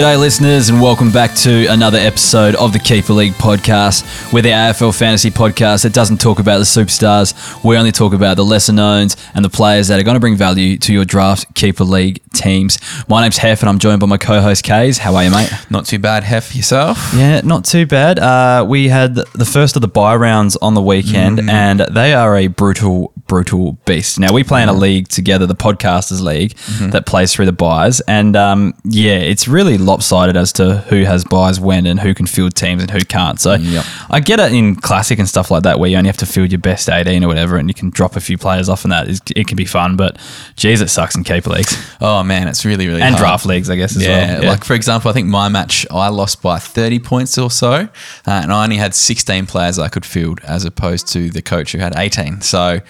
G'day, listeners, and welcome back to another episode of the Keeper League podcast. We're the AFL fantasy podcast that doesn't talk about the superstars. We only talk about the lesser knowns and the players that are going to bring value to your draft Keeper League teams. My name's Hef, and I'm joined by my co host, Kays. How are you, mate? Not too bad, Hef, yourself? Yeah, not too bad. Uh, we had the first of the bye rounds on the weekend, and they are a brutal, brutal beast. Now, we play in a league together, the Podcasters League, that plays through the byes. And um, yeah, it's really lopsided as to who has byes when and who can field teams and who can't. So Yep. I get it in Classic and stuff like that, where you only have to field your best 18 or whatever, and you can drop a few players off, and that is, it can be fun. But geez, it sucks in keeper leagues Oh man, it's really really and hard. draft leagues, I guess, as Yeah, well. like for example, I think my match I lost by thirty points or so, uh, and I only had sixteen players I could field as opposed to the coach who had eighteen. So,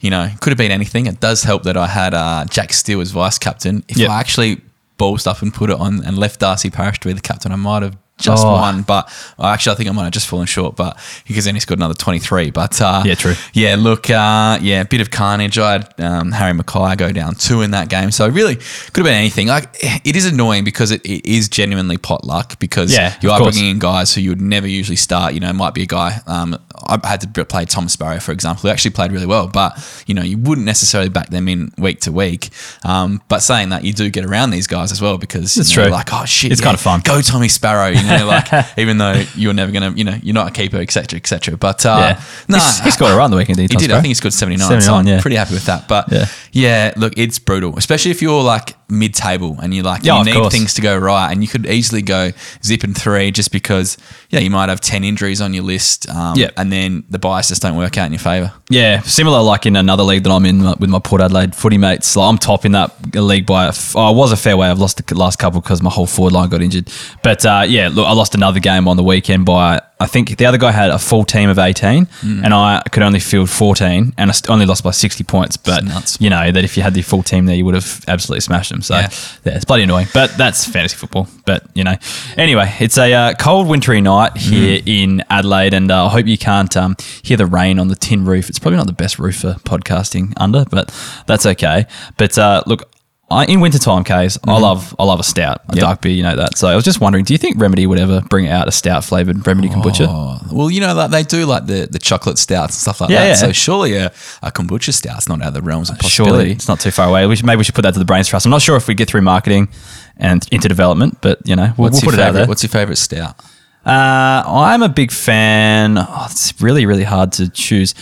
you know, could have been anything. It does help that I had uh, Jack Steele as vice captain. If Yep. I actually ballsed up and put it on and left Darcy Parish to be the captain, I might have just Oh. won. But actually, I think I might have just fallen short. But because then he scored another twenty three. But uh, Yeah, true. Yeah, look, uh, yeah, a bit of carnage. I had um, Harry McKay go down two in that game, so really could have been anything. Like it is annoying because it, it is genuinely pot luck because Yeah, you are bringing in guys who you would never usually start. You know, it might be a guy. Um, I had to play Tom Sparrow, for example, who actually played really well, but you know, you wouldn't necessarily back them in week to week. Um, but saying that, you do get around these guys as well because It's you know, true. Like, oh shit, It's yeah, kinda fun. Go Tommy Sparrow. You know, like even though you're never gonna, you know, you're not a keeper, etc., etc. But uh, Yeah. no, He's- he scored a run the weekend, he, did. I think he scored 79. 79, so I'm yeah. pretty happy with that. But Yeah. yeah. look, it's brutal, especially if you're like mid table and you're like Yeah, you need course. things to go right, and you could easily go zip and three just because yeah you might have 10 injuries on your list, um, Yeah. and then the biases don't work out in your favour. Yeah, similar like in another league that I'm in with my Port Adelaide footy mates. Like, I'm top in that league by, a f- oh, I was a fair way. I've lost the last couple because my whole forward line got injured. But uh, yeah, look, I lost another game on the weekend by, I think the other guy had a full team of 18 Mm. and I could only field 14 and I only lost by 60 points. But, you know, that if you had the full team there, you would have absolutely smashed them. So yeah, Yeah. it's bloody annoying. But that's fantasy football. But, you know, anyway, it's a uh, cold, wintry night here in Adelaide and uh, I hope you can't um, hear the rain on the tin roof. It's probably not the best roof for podcasting under, but that's okay. But uh, look, I, in wintertime, case I love I love a stout, a Yep. dark beer. You know that. So I was just wondering, do you think Remedy would ever bring out a stout flavored Remedy kombucha? Oh, well, you know, like they do like the, the chocolate stouts and stuff like Yeah, that. yeah. So surely a, a kombucha stout's not out of the realms of Surely possibility. it's not too far away. We should, maybe we should put that to the brains trust. I'm not sure if we get through marketing and into development, but you know we'll, What's we'll put it out favorite? there. What's your favorite stout? Uh, I'm a big fan. Oh, it's really, really hard to choose.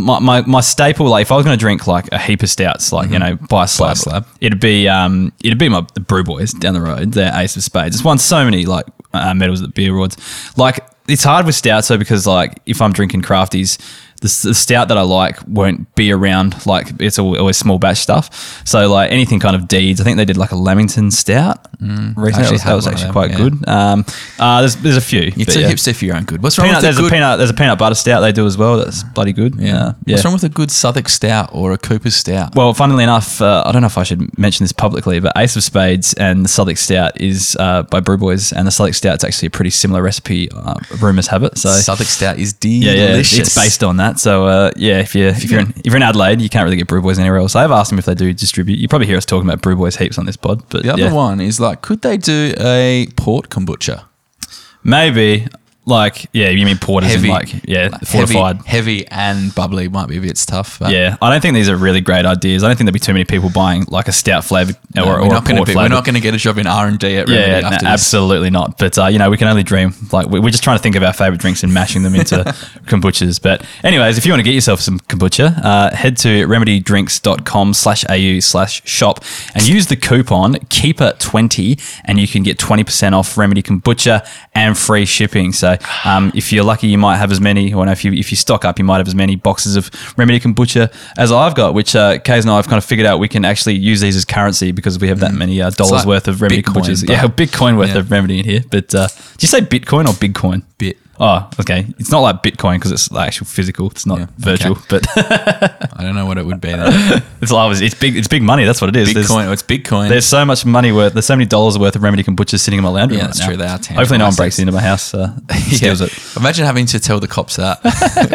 My, my, my staple, like if I was going to drink like a heap of stouts, like you know, by a slab, slab. it'd be um, it'd be my the Brew Boys down the road. They're Ace of Spades. It's won so many like uh, medals at the beer awards. Like it's hard with stouts though because like if I'm drinking crafties, the, the stout that I like won't be around. Like it's always small batch stuff. So like anything kind of deeds. I think they did like a Lamington stout recently. actually that was, that was actually quite yeah. good. Um, uh, there's there's a few. You're too yeah. hipster for your own good. What's wrong Peanut, with there's a a peanut. There's a peanut butter stout they do as well. That's bloody good. Yeah, Yeah. yeah. What's wrong with a good Southwark stout or a Cooper's stout? Well, funnily enough, uh, I don't know if I should mention this publicly, but Ace of Spades and the Southwark Stout is uh, by Brew Boys, and the Southwark Stout's actually a pretty similar recipe. Uh, rumors have it. So Southwark stout is delicious. yeah, yeah, it's based on that. So uh, yeah, if you if you're in, if you're in Adelaide, you can't really get Brew Boys anywhere else. I've asked them if they do distribute. You probably hear us talking about Brew Boys heaps on this pod, but The other yeah. one is like, could they do a port kombucha? maybe like yeah, you mean porters and like yeah, fortified. heavy, heavy and bubbly might be a bit tough. Yeah, I don't think these are really great ideas. I don't think there'll be too many people buying like a stout flavored no, or, or a port be. We're not going to get a job in R and D at Yeah, Remedy no, after this. absolutely not. But uh, you know, we can only dream. Like we- we're just trying to think of our favorite drinks and mashing them into kombuchas. But anyways, if you want to get yourself some kombucha, uh, head to remedydrinks.com slash au slash shop and use the coupon keeper20 and you can get 20% off remedy kombucha and free shipping. So um, if you're lucky, you might have as many, or no, if you if you stock up, you might have as many boxes of remedy kombucha as I've got, which uh, Kays and I have kind of figured out we can actually use these as currency because we have that many uh, dollars like worth of remedy Bitcoin, kombuchas. Yeah, Bitcoin worth Yeah. of remedy in here. But uh, did you say Bitcoin or Bitcoin? Bit. Oh, okay. It's not like Bitcoin because it's like actual physical. It's not Yeah, virtual, but I don't know what it would be. Then. it's like it's big. It's big money. That's what it is. There's- Bitcoin. Oh, it's Bitcoin. There's so much money worth. There's so many dollars worth of remedy kombucha sitting in my lounge room. Yeah, right that's now. true. They are tangible Hopefully, no one assets. breaks into my house, uh, steals it. Imagine having to tell the cops that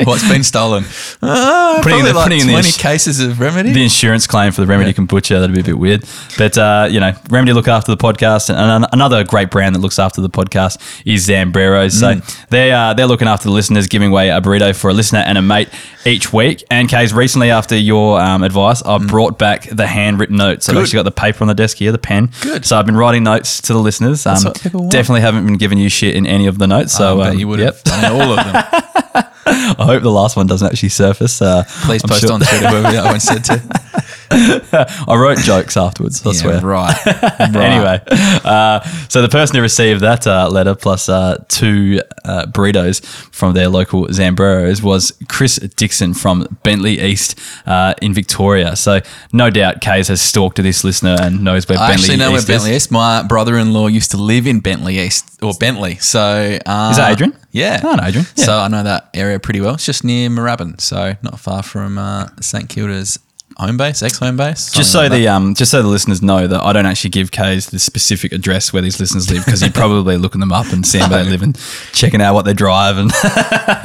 what's been stolen. Uh, Putting probably the- like putting in the twenty ins- cases of remedy. The insurance claim for the remedy Yeah. kombucha that'd be a bit weird, but uh, you know, remedy look after the podcast, and an- another great brand that looks after the podcast is Zambreros. So Mm. they uh, they're looking after the listeners, giving away a burrito for a listener and a mate each week. And Kay's recently, after your um, advice, I brought back the handwritten notes. I've Mm. Actually got the paper on the desk here, the pen. Good. So I've been writing notes to the listeners. Um, definitely haven't been giving you shit in any of the notes. So um, you would yep. have done all of them. I hope the last one doesn't actually surface. Uh, Please I'm post sure- on Twitter whoever that one said to. I wrote jokes afterwards. I Yeah, swear. right. right. Anyway, uh, so the person who received that uh, letter plus uh, two uh, burritos from their local Zambreros was Chris Dixon from Bentleigh East uh, in Victoria. So no doubt Kays has stalked this listener and knows where I Bentleigh actually know where East Bentleigh is. East. My brother-in-law used to live in Bentleigh East or Bentleigh. So Is that Adrian? Yeah, Oh, I Adrian. Yeah. So I know that area pretty well. It's just near Moorabbin, so not far from uh, St Kilda's home base, ex-home base. Just so the um, just so the listeners know that I don't actually give K's the specific address where these listeners live because he'd probably looking them up and seeing where they live and checking out what they drive and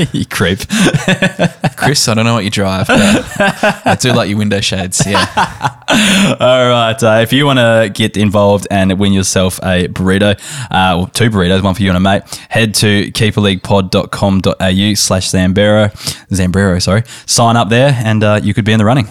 you creep. Chris, I don't know what you drive, but I do like your window shades. Yeah, All right. Uh, if you want to get involved and win yourself a burrito, uh, or two burritos, one for you and a mate, head to keeperleaguepod.com.au slash Zambero, Zambrero, sorry. Sign up there and uh, you could be in the running.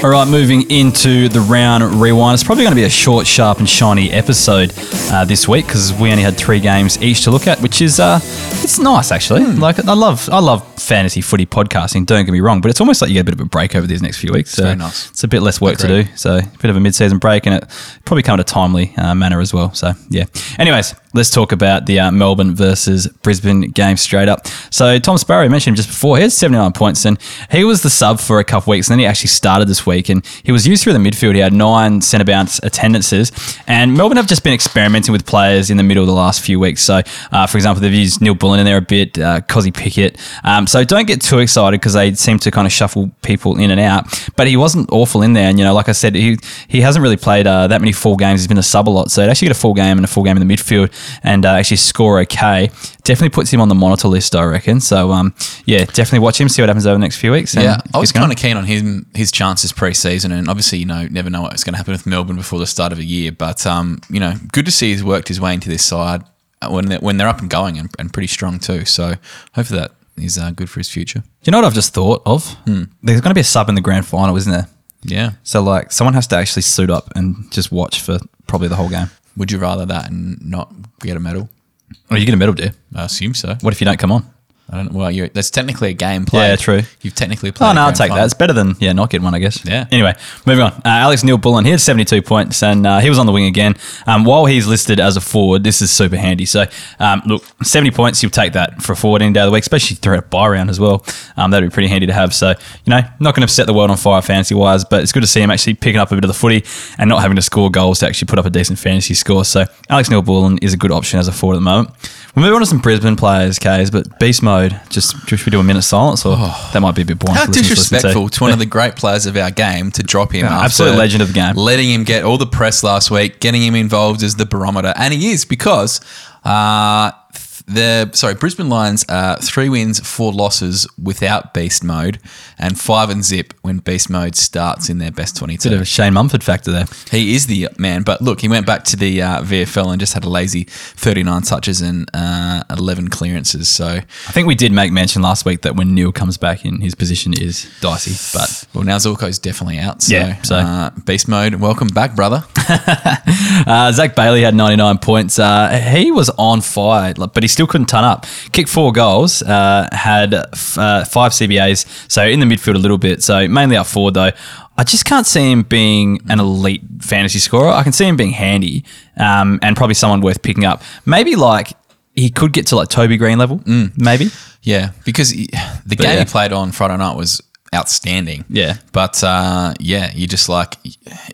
All right, moving into the round rewind. It's probably going to be a short, sharp, and shiny episode uh, this week because we only had three games each to look at, which is uh, it's nice actually. Like I love, I love fantasy footy podcasting. Don't get me wrong, but it's almost like you get a bit of a break over these next few weeks. So very nice. It's a bit less work to do. So a bit of a mid-season break, and it probably come at a timely uh, manner as well. So yeah. Anyways, let's talk about the uh, Melbourne versus Brisbane game straight up. So Tom Sparrow mentioned just before. He had 79 points, and he was the sub for a couple of weeks, and then he actually started this week, and he was used through the midfield. He had nine centre bounce attendances, and Melbourne have just been experimenting with players in the middle of the last few weeks. So, uh, for example, they've used Neal-Bullen in there a bit, uh, Cozzy Pickett. Um, so don't get too excited because they seem to kind of shuffle people in and out. But he wasn't awful in there, and you know, like I said, he he hasn't really played uh, that many full games. He's been a sub a lot, so to actually get a full game and a full game in the midfield and uh, actually score okay definitely puts him on the monitor list, I reckon. So um, yeah, definitely watch him, see what happens over the next few weeks. Yeah, I was kind of keen on him his chances pre-season, and obviously, you know, never know what's going to happen with Melbourne before the start of a year. But um, you know, good to see he's worked his way into this side uh, when they're, when they're up and going and, and pretty strong too. So hopefully that is uh, good for his future. Do you know what I've just thought of? Hmm. There's going to be a sub in the grand final, isn't there? Yeah. So like, someone has to actually suit up and just watch for probably the whole game. Would you rather that and not get a medal? Oh, you get a medal, do you? I assume so. What if you don't come on? I don't. Well, you that's technically a game played. Yeah, true. You've technically played. Oh no, I'll take that. It's better than yeah, not getting one, I guess. Yeah. Anyway, moving on. Uh, Alex Neal-Bullen, he had 72 points, and uh, he was on the wing again. Um, while he's listed as a forward, this is super handy. So, um, look, 70 points, you'll take that for a forward any day of the week, especially through a bye round as well. Um, that'd be pretty handy to have. So, you know, not going to set the world on fire fantasy wise, but it's good to see him actually picking up a bit of the footy and not having to score goals to actually put up a decent fantasy score. So, Alex Neal-Bullen is a good option as a forward at the moment. We'll move on to some Brisbane players, K's, but beast mode. Just should we do a minute silence, or that might be a bit boring. How for to to. disrespectful to one of the great players of our game to drop him. Yeah, after absolute legend of the game. Letting him get all the press last week, getting him involved as the barometer, and he is because uh, the sorry Brisbane Lions are three wins, four losses without beast mode, and five and zip when beast mode starts in their best twenty Bit of a Shane Mumford factor there. He is the man, but look, he went back to the uh, VFL and just had a lazy thirty nine touches and uh, eleven clearances. So I think we did make mention last week that when Neale comes back in, his position is dicey. But well, now Zorko's definitely out. So, Yeah, so- Uh, beast mode, welcome back, brother. uh, Zach Bailey had 99 points. Uh, he was on fire, but he still couldn't turn up. Kicked four goals, uh, had f- uh, five CBAs, so in the midfield a little bit. So mainly up forward though. I just can't see him being an elite fantasy scorer. I can see him being handy um, and probably someone worth picking up. Maybe like he could get to like Toby Greene level, maybe. Yeah, because he, the game yeah. he played on Friday night was outstanding. Yeah. But uh, yeah, you just like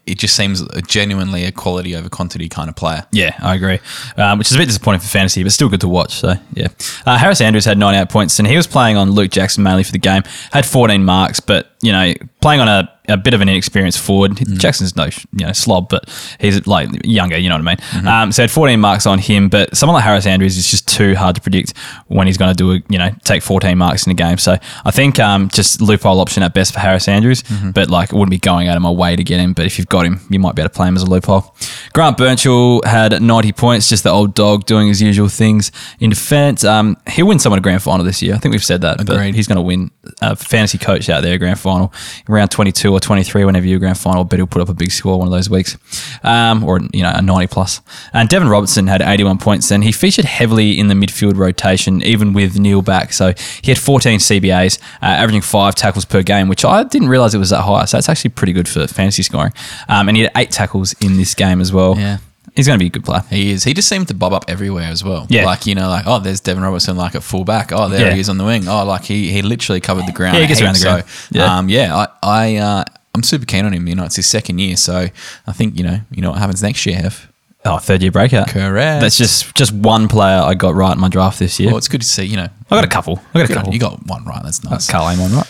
it just seems genuinely a quality over quantity kind of player. Yeah, I agree. Um, which is a bit disappointing for fantasy, but still good to watch. So yeah, uh, Harris Andrews had nine out points, and he was playing on Luke Jackson mainly for the game. Had 14 marks, but you know, playing on a, a bit of an inexperienced forward. Mm. Jackson's no you know slob, but he's like younger. You know what I mean? Mm-hmm. Um, so had 14 marks on him, but someone like Harris Andrews is just too hard to predict when he's going to do a you know take 14 marks in a game. So I think um, just loophole option at best for Harris Andrews, Mm-hmm. but like it wouldn't be going out of my way to get him. But if you've got him, you might be able to play him as a loophole. Grant Birchall had 90 points, just the old dog doing his usual things in defence. Um, he'll win someone a grand final this year. I think we've said that, but Agreed. he's going to win a fantasy coach out there grand final around 22 or 23 whenever you grand final. Bet he'll put up a big score one of those weeks, um, or you know a 90 plus. And Deven Robertson had 81 points, and he featured heavily in the midfield rotation, even with Neale back. So he had 14 CBAs, uh, averaging five tackles per game, which I didn't realize it was that high. So that's actually pretty good for fantasy scoring. Um, and he had eight tackles in this game as well. Yeah. He's going to be a good player. He is. He just seemed to bob up everywhere as well. Yeah. Like, you know, like, oh, there's Deven Robertson, like at fullback. Oh, there Yeah. he is on the wing. Oh, like he, he literally covered the ground. Yeah, he gets around the ground. So, Yeah. um, yeah, I, I, uh, I'm super keen on him. You know, it's his second year. So I think, you know, you know what happens next year, Hev. Oh, third year breakout. Correct. That's just just one player I got right in my draft this year. Well, it's good to see, you know. I got a couple. I got a on couple. you. You got one right. That's nice. Karl Amon, right?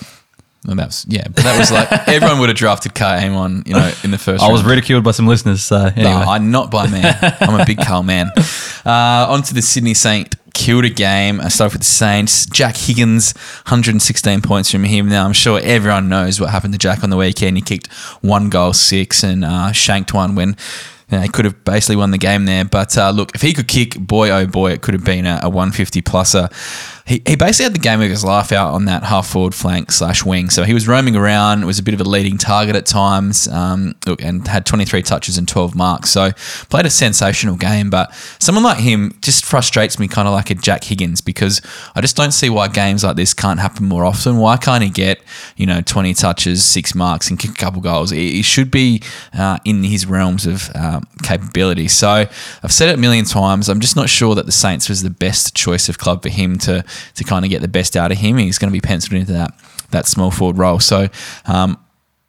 Well, that was, yeah, but that was like, everyone would have drafted Karl Amon, you know, in the first I was ridiculed by some listeners. So anyway, No, I'm not by man. I'm a big Karl man. Uh, on to the Sydney Saint Kilda game. I start with the Saints. Jack Higgins, 116 points from him. Now, I'm sure everyone knows what happened to Jack on the weekend. He kicked one goal, six, and uh, shanked one when you know, he could have basically won the game there. But uh, look, if he could kick, boy, oh boy, it could have been a, a 150 pluser. He, he basically had the game of his life out on that half forward flank slash wing. So he was roaming around, was a bit of a leading target at times, um, and had 23 touches and 12 marks. So played a sensational game. But someone like him just frustrates me kind of like a Jack Higgins because I just don't see why games like this can't happen more often. Why can't he get, you know, 20 touches, six marks, and kick a couple goals? He should be uh, in his realms of um, capability. So I've said it a million times. I'm just not sure that the Saints was the best choice of club for him to to kind of get the best out of him. He's going to be penciled into that that small forward role. So. Um,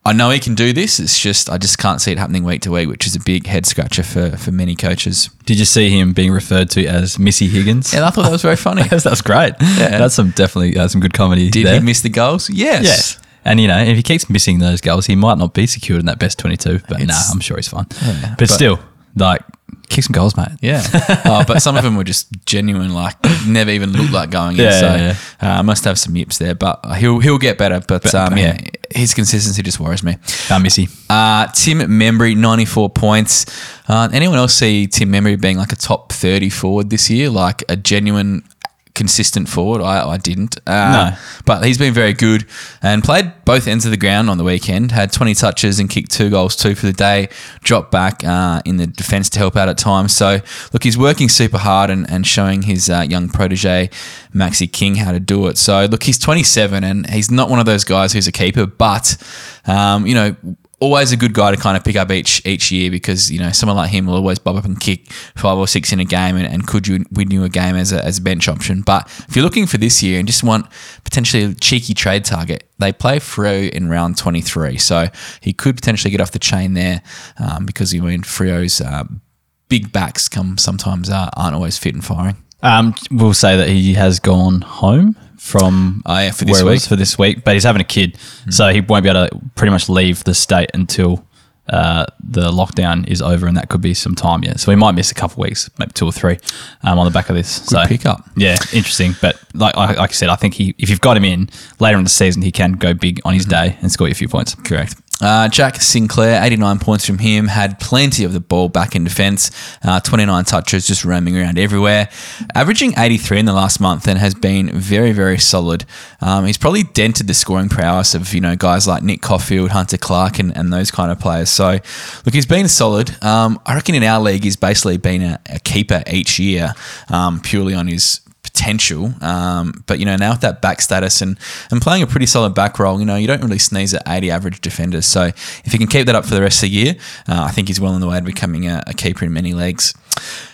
I know he can do this. It's just I just can't see it happening week to week, which is a big head scratcher for, for many coaches. did you see him being referred to as Missy Higgins? And I thought that was very funny. That's great. Yeah. That's some definitely uh, some good comedy. Did there. he miss the goals? Yes. Yes. And you know, if he keeps missing those goals, he might not be secured in that best twenty-two. But nah, I'm sure he's fine. Yeah, but, but- still, like, kick some goals, mate. Yeah. oh, but some of them were just genuine, like never even looked like going in. Yeah, so yeah, Uh, must have some yips there, but he'll he'll get better. But Better, um, yeah, his consistency just worries me. Uh, Missy. Uh, Tim Membrey, 94 points. Uh, anyone else see Tim Membrey being like a top 30 forward this year? Like a genuine, consistent forward? I, I didn't. Uh, No. But he's been very good and played both ends of the ground on the weekend. Had 20 touches and kicked two goals, two for the day. Dropped back uh, in the defence to help out at times. So, look, he's working super hard and, and showing his uh, young protege, Maxi King, how to do it. So, look, he's 27 and he's not one of those guys who's a keeper, but, um, you know, always a good guy to kind of pick up each each year because you know someone like him will always bob up and kick five or six in a game and, and could you win you a game as a, as a bench option. But if you're looking for this year and just want potentially a cheeky trade target, they play Freo in round 23, so he could potentially get off the chain there um, because you mean Freo's uh, big backs come sometimes uh, aren't always fit and firing. Um, we'll say that he has gone home from Oh, yeah, for this where he was week. For this week, but he's having a kid, so he won't be able to pretty much leave the state until uh, the lockdown is over, and that could be some time yet. So he might miss a couple of weeks, maybe two or three, um, on the back of this. so pickup. yeah, interesting. But like like I said, I think he if you've got him in later in the season, he can go big on his day and score you a few points. Correct. Uh, Jack Sinclair, 89 points from him, had plenty of the ball back in defence, uh, 29 touches, just roaming around everywhere, averaging 83 in the last month and has been very, very solid. Um, he's probably dented the scoring prowess of, you know, guys like Nick Coffield, Hunter Clark and, and those kind of players. So, look, he's been solid. Um, I reckon in our league, he's basically been a, a keeper each year, um, purely on his potential. Um, but you know, now with that back status and and playing a pretty solid back role, you know, you don't really sneeze at 80 average defenders. So if he can keep that up for the rest of the year, uh, I think he's well on the way to becoming a, a keeper in many leagues.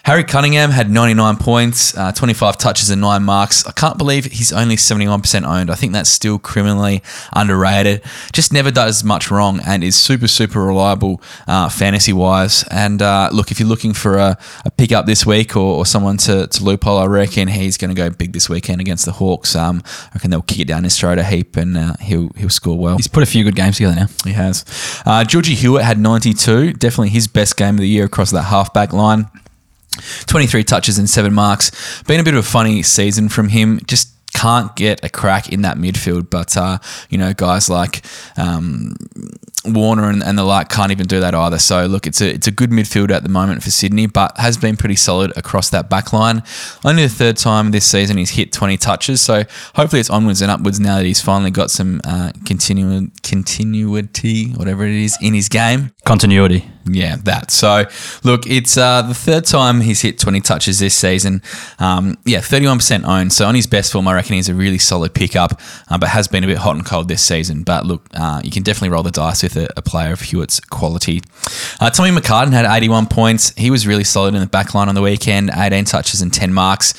Harry Cunningham had 99 points, uh, 25 touches, and nine marks. I can't believe he's only 71% owned. I think that's still criminally underrated. Just never does much wrong and is super, super reliable uh, fantasy wise. And uh, look, if you're looking for a, a pickup this week or, or someone to, to loophole, I reckon he's going to go big this weekend against the Hawks. Um, I reckon they'll kick it down his throat a heap and uh, he'll he'll score well. He's put a few good games together now. He has. Uh, Georgie Hewitt had 92, definitely his best game of the year across that halfback line. 23 touches and seven marks. Been a bit of a funny season from him. Just can't get a crack in that midfield. But, uh, you know, guys like um, Warner and, and the like can't even do that either. So, look, it's a, it's a good midfield at the moment for Sydney, but has been pretty solid across that back line. Only the third time this season he's hit 20 touches. So, hopefully it's onwards and upwards now that he's finally got some uh, continu- continuity, whatever it is, in his game. Continuity. Yeah, that. So, look, it's uh, the third time he's hit 20 touches this season. Um, yeah, 31% owned. So, on his best form, I reckon he's a really solid pickup, uh, but has been a bit hot and cold this season. But look, uh, you can definitely roll the dice with a, a player of Hewitt's quality. Uh, Tommy McCartin had 81 points. He was really solid in the back line on the weekend, 18 touches and 10 marks.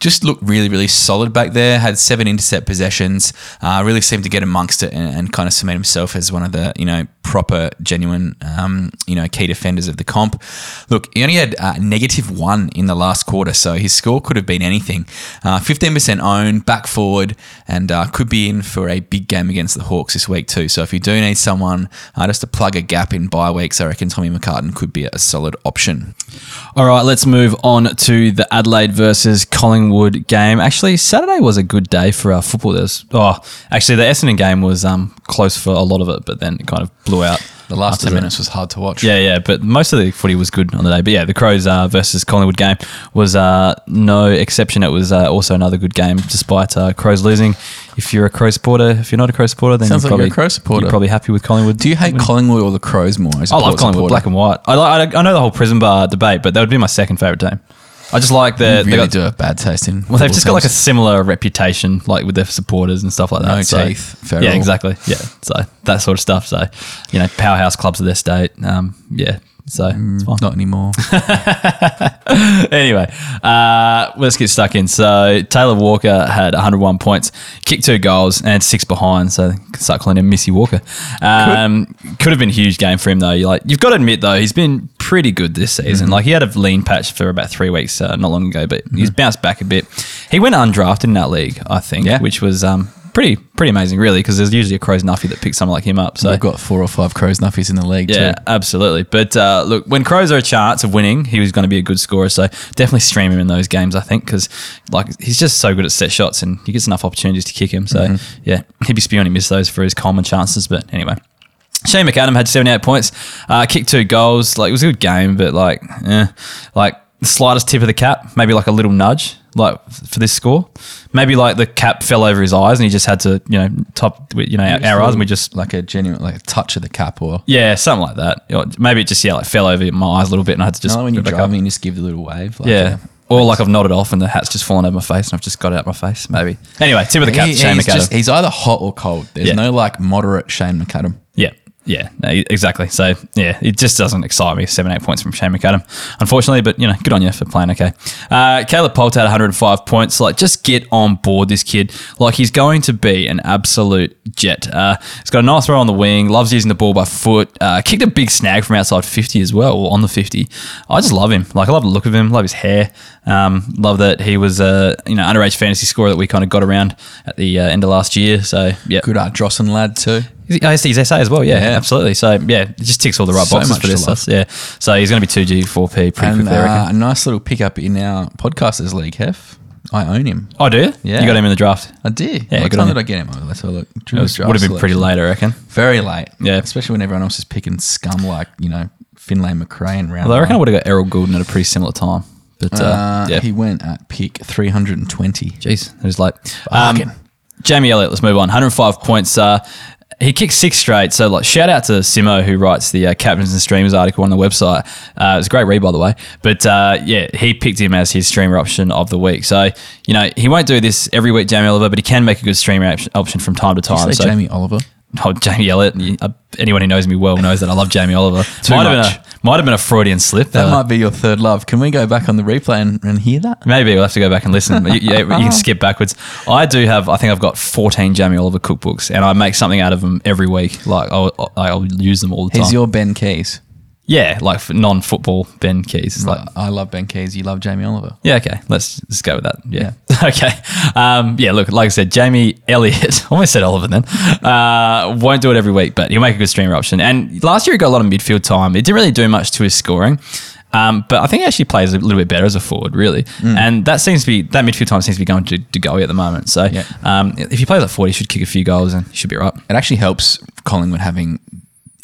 Just looked really, really solid back there. Had seven intercept possessions. Uh, really seemed to get amongst it and, and kind of cement himself as one of the, you know, proper, genuine, um, you know, key defenders of the comp. Look, he only had uh, negative one in the last quarter, so his score could have been anything. Uh, 15% owned, back forward, and uh, could be in for a big game against the Hawks this week too. So if you do need someone uh, just to plug a gap in bye weeks, I reckon Tommy McCartin could be a solid option. All right, let's move on to the Adelaide versus Collingwood game. Actually, Saturday was a good day for our football. There's oh, actually the Essendon game was um, close for a lot of it, but then it kind of blew out. The last 10 that. minutes was hard to watch. Yeah, yeah, but most of the footy was good on the day. But yeah, the Crows uh, versus Collingwood game was uh, no exception. It was uh, also another good game, despite uh, Crows losing. If you're a Crow supporter, if you're not a Crow supporter, then Sounds you're like you're probably a Crow supporter. You're probably happy with Collingwood. Do you hate Collingwood or the Crows more? I love Collingwood, supporter? black and white. I, like- I, I know the whole prison bar debate, but that would be my second favorite team. I just like the they really got- do have bad taste in. Well, they've just got like a similar reputation, like with their supporters and stuff like that. No So- teeth, feral. Yeah, exactly. Yeah, so that sort of stuff. So, you know, powerhouse clubs of their state. Um, yeah, so it's fine. Not anymore. anyway, uh, let's get stuck in. So Taylor Walker had 101 points, kicked two goals, and six behind. So start calling him Missy Walker. Um, could have been a huge game for him though. You like you've got to admit though he's been pretty good this season. Like he had a lean patch for about three weeks uh, not long ago, but he's bounced back a bit. He went undrafted in that league, I think, Yeah. which was um, pretty pretty amazing, really, because there's usually a Crows Nuffy that picks someone like him up. So They've got four or five Crows Nuffies in the league yeah, too. absolutely. But uh, look, when Crows are a chance of winning, he was going to be a good scorer. So definitely stream him in those games, I think, because like he's just so good at set shots and he gets enough opportunities to kick him. So yeah, he'd be spewing he missed those for his common chances. But anyway. Shane McAdam had 78 points, uh, kicked two goals. Like it was a good game, but like, eh, like the slightest tip of the cap, maybe like a little nudge, like for this score. Maybe like the cap fell over his eyes and he just had to, you know, top, you know, our, our eyes, and we just like a genuine like a touch of the cap or yeah, something like that. Or Maybe it just yeah, like fell over my eyes a little bit, and I had to just just when you're put it back driving, you just give the little wave. Like Yeah. Uh, or like I've nodded off and the hat's just fallen over my face and I've just got it out my face. Maybe. Anyway, tip of the cap, He- Shane he's, McAdam. just, he's either hot or cold. There's Yeah. no like moderate Shane McAdam. yeah. Yeah, no, exactly. So yeah, it just doesn't excite me. Seven, eight points from Shane McAdam, unfortunately. But you know, good on you for playing okay. Uh, Caleb Poulter had 105 points. Like, just get on board this kid. Like, he's going to be an absolute jet. Uh, he's got a nice throw on the wing. Loves using the ball by foot. Uh, kicked a big snag from outside 50 as well, or on the 50. I just love him. Like, I love the look of him. Love his hair. Um, love that he was a you know underage fantasy scorer that we kind of got around at the uh, end of last year. So yeah, Good Ardrossan lad too. He's- Oh, he's SA as well, yeah, Yeah. absolutely. So yeah, it just ticks all the right So boxes for this stuff. Yeah, so he's going to be two G, four P pretty And quickly. I uh, reckon. a nice little pickup in our podcasters league, Hef. I own him. oh, do you? yeah. you got him in the draft. I did. Yeah, what time did. I get him? Oh, let's have a look. It was, would have been pretty late, I reckon. Very late. Yeah. Especially when everyone else is picking scum like, you know, Finlay Macrae and round. Although I reckon I would have got Errol Gulden at a pretty similar time. But uh, Uh, yeah, He went at pick 320. jeez, it was late. Um, Jamie Elliott, let's move on. 105 points. Uh, he kicked six straight. So, like, shout out to Simo who writes the uh, captains and streamers article on the website. Uh, it was a great read, by the way. But uh, yeah, he picked him as his streamer option of the week. So, you know, he won't do this every week, Jamie Oliver, but he can make a good streamer op- option from time to time. so, Jamie Oliver? Oh, Jamie Elliott. Uh, anyone who knows me well knows that I love Jamie Oliver. Too might have been a might have been a Freudian slip. That uh, might be your third love. Can we go back on the replay and, and hear that? Maybe we'll have to go back and listen. But you, you can skip backwards. I do have. I think I've got fourteen Jamie Oliver cookbooks, and I make something out of them every week. Like I'll, I'll use them all the time. He's your Ben Keays. Yeah, like non-football Ben Keays. It's like I love Ben Keays. You love Jamie Oliver. Yeah, okay. Let's just go with that. Yeah. okay. Um, yeah, look, like I said, Jamie Elliott, almost said Oliver then, uh, won't do it every week, but he'll make a good streamer option. And last year he got a lot of midfield time. It didn't really do much to his scoring. Um, but I think he actually plays a little bit better as a forward, really. And that seems to be, that midfield time seems to be going to, to Goey at the moment. So Yeah. um, if he plays at 40, he should kick a few goals and he should be right. It actually helps Collingwood having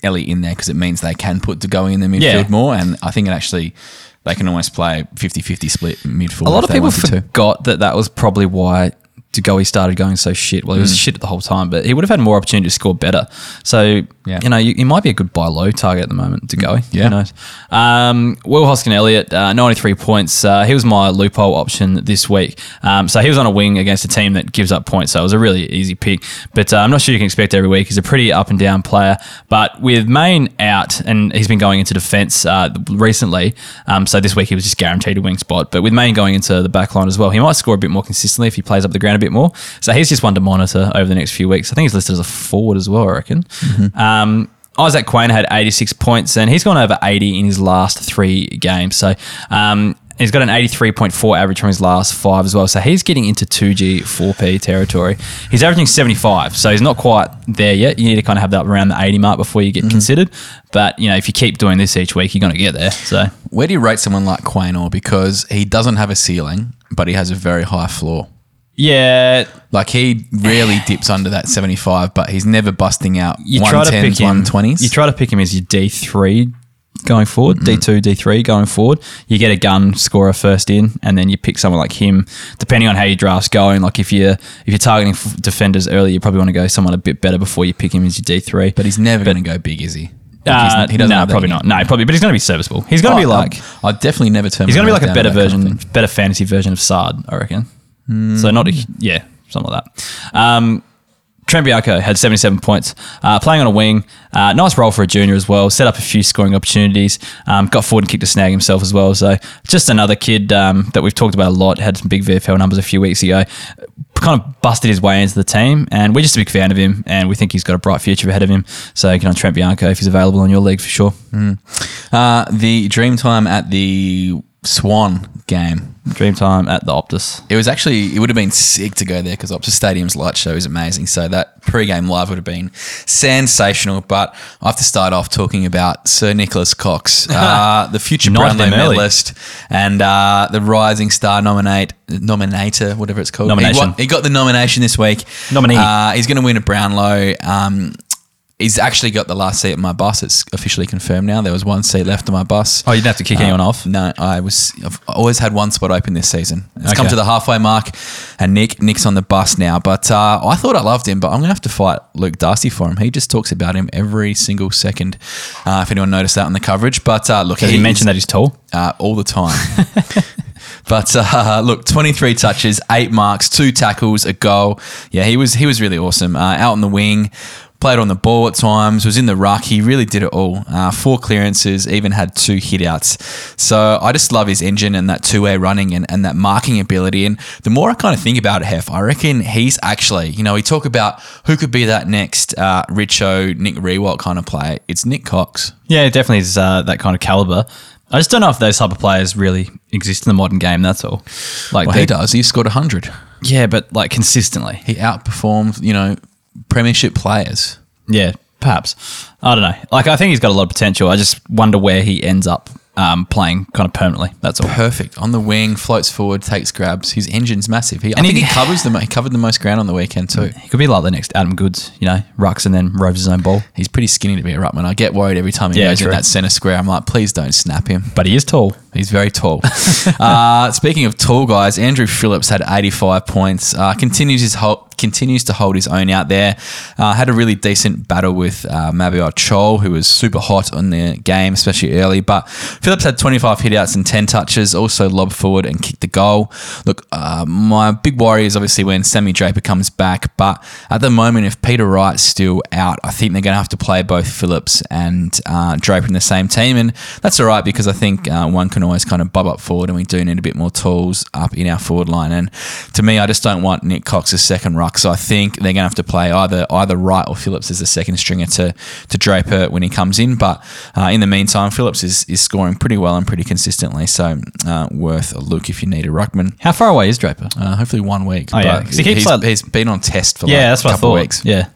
Ellie in there because it means they can put De Goey in the midfield Yeah. more. And I think it actually, they can almost play 50 50 split midfield. A lot of people forgot that that was probably why De Goey started going so shit. Well, he was shit the whole time, but he would have had more opportunity to score better. So, Yeah. you know, you, he might be a good buy low target at the moment, De Goey. Yeah. Who knows? Um, Will Hoskin-Elliott, uh, 93 points. Uh, he was my loophole option this week. Um, so he was on a wing against a team that gives up points. So it was a really easy pick. But uh, I'm not sure you can expect every week. He's a pretty up and down player. But with Mayne out, and he's been going into defence uh, recently, um, so this week he was just guaranteed a wing spot. But with Mayne going into the back line as well, he might score a bit more consistently if he plays up the ground a bit more. So he's just one to monitor over the next few weeks. I think he's listed as a forward as well, I reckon. Um, Isaac Quaynor had 86 points and he's gone over 80 in his last three games. So um, he's got an 83.4 average from his last five as well. So he's getting into 2G, 4P territory. He's averaging 75. So he's not quite there yet. You need to kind of have that around the 80 mark before you get considered. But, you know, if you keep doing this each week, you're going to get there. So Where do you rate someone like Quaynor? Because he doesn't have a ceiling, but he has a very high floor. Yeah, Like he rarely dips under that 75, but he's never busting out you try to 110s, pick him. 120s. You try to pick him as your D three going forward, Mm-hmm. D two, D three going forward. You get a gun scorer first in, and then you pick someone like him. Depending on how your draft's going, like if you're if you're targeting f- defenders early, you probably want to go someone a bit better before you pick him as your D three. but he's never going to go big, is he? Like, Uh, he doesn't no, probably not. No, probably, but he's going to be serviceable. He's going to be Oh, like I'd, I'd definitely never turn. he's going to be like a better that kind of version, better fantasy version of Sard, I reckon. So not a yeah, something like that. Um, Trent Bianco had 77 points, uh, playing on a wing. Uh, nice role for a junior as well. Set up a few scoring opportunities. Um, got forward and kicked a snag himself as well. So just another kid um, that we've talked about a lot. Had some big VFL numbers a few weeks ago. Kind of busted his way into the team, and we're just a big fan of him. And we think he's got a bright future ahead of him. So get on Trent Bianco if he's available in your league for sure. Uh, the dream time at the Swan game. Dream time at the Optus. It was actually it would have been sick to go there because Optus Stadium's light show is amazing. So that pre-game live would have been sensational. But I have to start off talking about Sir Nicholas Cox, uh, the future Brownlow early. medalist and uh, the Rising Star nominate nominator, whatever it's called. Nomination. He, he got the nomination this week. Nominee. Uh, he's going to win a Brownlow. Um, He's actually got the last seat at my bus. It's officially confirmed now. There was one seat left on my bus. Oh, you didn't have to kick anyone off. No, I was. I've always had one spot open this season. It's come to the halfway mark, and Nick Nick's on the bus now. But uh, I thought I loved him, but I'm gonna have to fight Luke Darcy for him. He just talks about him every single second. Uh, if anyone noticed that on the coverage, but uh, look, Does he mentioned that he's tall? uh, all the time. but uh, look, 23 touches, eight marks, two tackles, a goal. Yeah, he was he was really awesome. Uh, out on the wing, played on the ball at times, was in the ruck. He really did it all. Uh, four clearances, even had two hitouts. So I just love his engine and that two way running and, and that marking ability. And the more I kind of think about it, Hef, I reckon he's actually, you know, we talk about who could be that next uh, Richo, Nick Riewoldt kind of player. It's Nick Cox. Yeah, it definitely is uh, that kind of caliber. I just don't know if those type of players really exist in the modern game. That's all. Like Well, he does. He scored 100. Yeah, but like consistently. he outperformed, you know, premiership players. Yeah, perhaps. I don't know. Like I think he's got a lot of potential. I just wonder where he ends up um, playing kind of permanently. That's all. Perfect on the wing, floats forward, takes grabs. His engine's massive. He, I And think he- he covers the he covered the most ground on the weekend too. He could be like the next Adam Goodes, you know, rucks and then roves his own ball. He's pretty skinny to be a ruckman. I get worried every time he Yeah, goes in that centre square. I'm like, please don't snap him. But he is tall. He's very tall. uh, speaking of tall guys, Andrew Phillips had 85 points. Uh, continues his whole continues to hold his own out there. Uh, had a really decent battle with uh, Mabior Chol, who was super hot on the game, especially early. But Phillips had 25 hitouts and 10 touches, also lobbed forward and kicked the goal. Look, uh, my big worry is obviously when Sammy Draper comes back. But at the moment, if Peter Wright's still out, I think they're going to have to play both Phillips and uh, Draper in the same team. And that's all right because I think uh, one can always kind of bob up forward and we do need a bit more tools up in our forward line. And to me, I just don't want Nick Cox as second ruck. So I think they're going to have to play either either Wright or Phillips as the second stringer to, to Draper when he comes in. But uh, in the meantime, Phillips is, is scoring pretty well and pretty consistently. So uh, worth a look if you need a ruckman. How far away is Draper? Uh, hopefully one week. Oh, yeah, he keeps he's, like- he's been on test for Yeah, like that's a what I couple thought. of weeks. Yeah.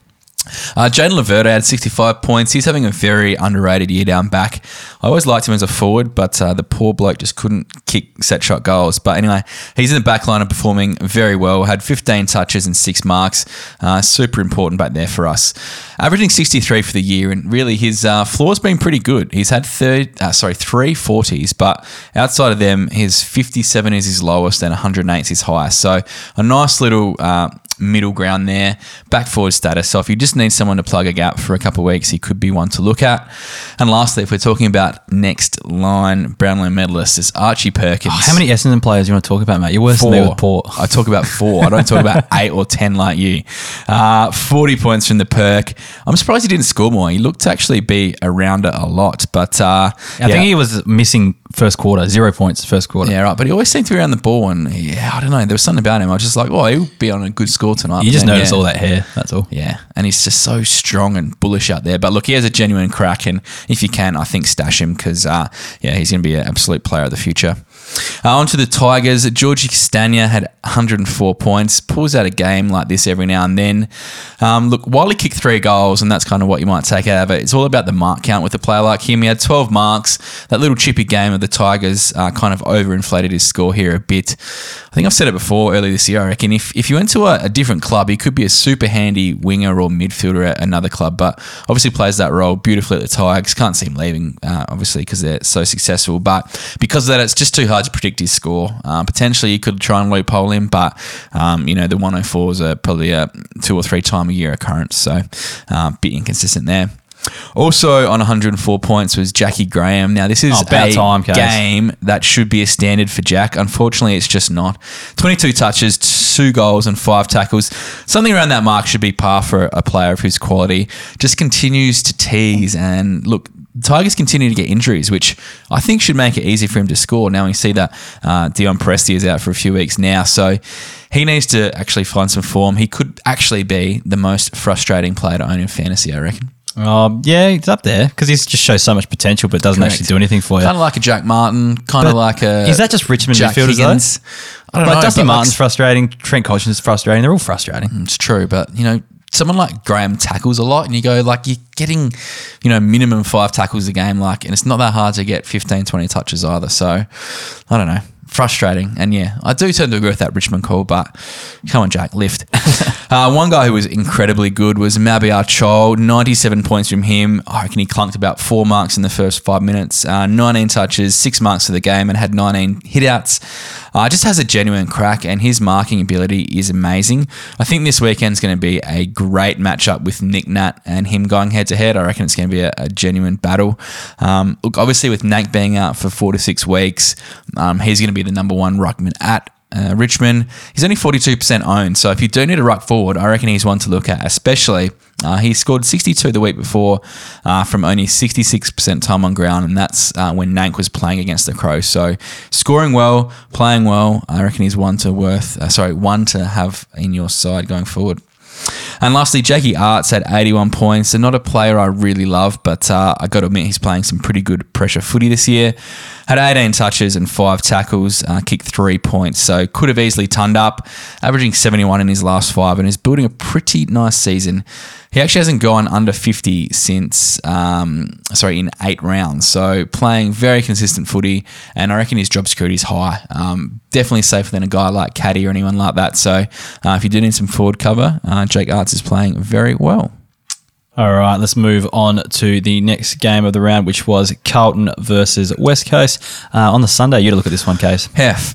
Uh, Jayden Laverde had 65 points. He's having a very underrated year down back. I always liked him as a forward, but uh, the poor bloke just couldn't kick set shot goals. But anyway, he's in the back line and performing very well. Had 15 touches and six marks. Uh, super important back there for us. Averaging 63 for the year, and really his uh, floor's been pretty good. He's had third, uh, sorry, three 40s, but outside of them, his 57 is his lowest and 108 is his highest. So a nice little uh, middle ground there, back forward status. So if you just need someone to plug a gap for a couple of weeks, he could be one to look at. And lastly, if we're talking about next line Brownlow medalist, is Archie Perkins. How many Essendon players do you want to talk about, mate? You're worse than me with Port. I talk about four. I don't talk about eight or ten like you. Uh, Forty points from the perk. I'm surprised he didn't score more. He looked to actually be around it a lot, but uh, I think he was missing first quarter, zero points first quarter. yeah, right. But he always seemed to be around the ball, and yeah, I don't know. There was something about him. I was just like, oh, he'll be on a good score tonight. You just then, notice yeah. all that hair. That's all. Yeah, and he's just so strong and bullish out there. But look, he has a genuine crack, and if you can, I think stash him because, uh, yeah, he's going to be an absolute player of the future. Uh, on to the Tigers. Georgie Castagna had 104 points. Pulls out a game like this every now and then. Um, look, while he kicked three goals, and that's kind of what you might take out of it, it's all about the mark count with a player like him. He had 12 marks. That little chippy game of the Tigers uh, kind of overinflated his score here a bit. I think I've said it before earlier this year. I reckon if, if you went to a, a different club, he could be a super handy winger or midfielder at another club, but obviously plays that role beautifully at the Tigers. Can't see him leaving, uh, obviously, because they're so successful. But because of that, it's just too hard to predict his score. Uh, potentially, you could try and loophole him, but um, you know the 104s are probably a two or three time a year occurrence, so uh, bit inconsistent there. Also on 104 points was Jackie Graham. Now this is Oh, about a time, game that should be a standard for Jack. Unfortunately, it's just not. 22 touches, two goals, and five tackles. Something around that mark should be par for a player of his quality. Just continues to tease and look. Tigers continue to get injuries, which I think should make it easy for him to score. Now we see that uh, Dion Prestia is out for a few weeks now, so he needs to actually find some form. He could actually be the most frustrating player to own in fantasy, I reckon. Um, yeah, he's up there because he just shows so much potential, but doesn't Correct. actually do anything for you. Kind of like a Jack Martin, kind of like a. is that just Richmond Jack midfielders, though? I don't like know. Dusty but like- Martin's frustrating. Trent Cotchin is frustrating. They're all frustrating. It's true, but you know, someone like Graham tackles a lot, and you go like you're getting, you know, minimum five tackles a game, like, and it's not that hard to get 15, 20 touches either. So, I don't know. Frustrating, and yeah, I do tend to agree with that Richmond call. But come on, Jack, lift. uh, one guy who was incredibly good was Mabior Chol. Ninety-seven points from him. I reckon he clunked about four marks in the first five minutes. Uh, Nineteen touches, six marks for the game, and had nineteen hitouts. Uh, just has a genuine crack, and his marking ability is amazing. I think this weekend's going to be a great matchup with Nick Nat and him going head to head. I reckon it's going to be a, a genuine battle. Um, look, obviously with Nate being out for four to six weeks, um, he's going to be the number one ruckman at uh, Richmond. He's only 42% owned. So if you do need a ruck forward, I reckon he's one to look at, especially uh, he scored 62 the week before uh, from only 66% time on ground, and that's uh, when Nank was playing against the Crows. So scoring well, playing well, I reckon he's one to worth, uh, sorry, one to have in your side going forward. And lastly, Jackie Aarts had 81 points. So not a player I really love, but uh, I got to admit he's playing some pretty good pressure footy this year. Had 18 touches and five tackles, uh, kicked three points. So could have easily turned up, averaging 71 in his last five, and is building a pretty nice season. He actually hasn't gone under 50 since, um, sorry, in eight rounds. So playing very consistent footy, and I reckon his job security is high. Um, definitely safer than a guy like Caddy or anyone like that. So uh, if you do need some forward cover, uh, Jake Aarts is playing very well. All right, let's move on to the next game of the round, which was Carlton versus West Coast. Uh, on the Sunday, you had a look at this one, Case. Hef.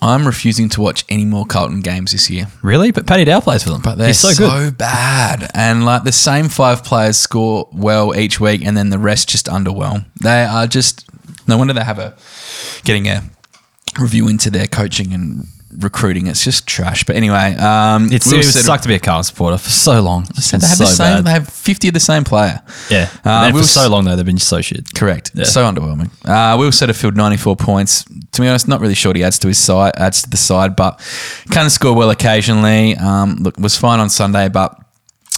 I'm refusing to watch any more Carlton games this year. Really? But Paddy Dow plays for them. But they're He's so, so, good. bad. And like the same five players score well each week and then the rest just underwhelm. They are just no wonder they have a getting a review into their coaching and recruiting. It's just trash. But anyway, um It's, Will it would suck to be a Carlton supporter for so long. They have so the same bad. they have 50 of the same player. yeah. Uh, Will for so long, though, they've been so shit. Correct. Yeah. So underwhelming. Uh, Will Setterfield, 94 points. To be honest, not really sure what he adds to his side, adds to the side, but can score well occasionally. Um, look, was fine on Sunday, but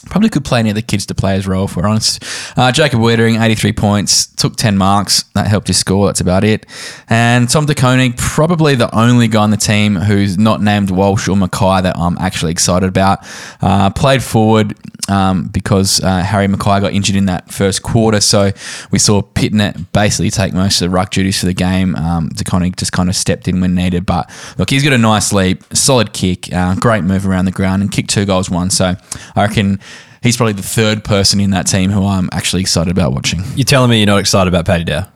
probably could play any of the kids to play his role, if we're honest. Uh, Jacob Weitering, 83 points, took 10 marks. That helped his score. That's about it. And Tom DeKoning, probably the only guy on the team who's not named Walsh or McKay that I'm actually excited about. Uh, played forward um, because uh, Harry McKay got injured in that first quarter. So we saw Pittonet basically take most of the ruck duties for the game. Um, DeKoning just kind of stepped in when needed. But look, he's got a nice leap, solid kick, uh, great move around the ground, and kicked two goals, one. So I reckon he's probably the third person in that team who I'm actually excited about watching. You're telling me you're not excited about Paddy Dow?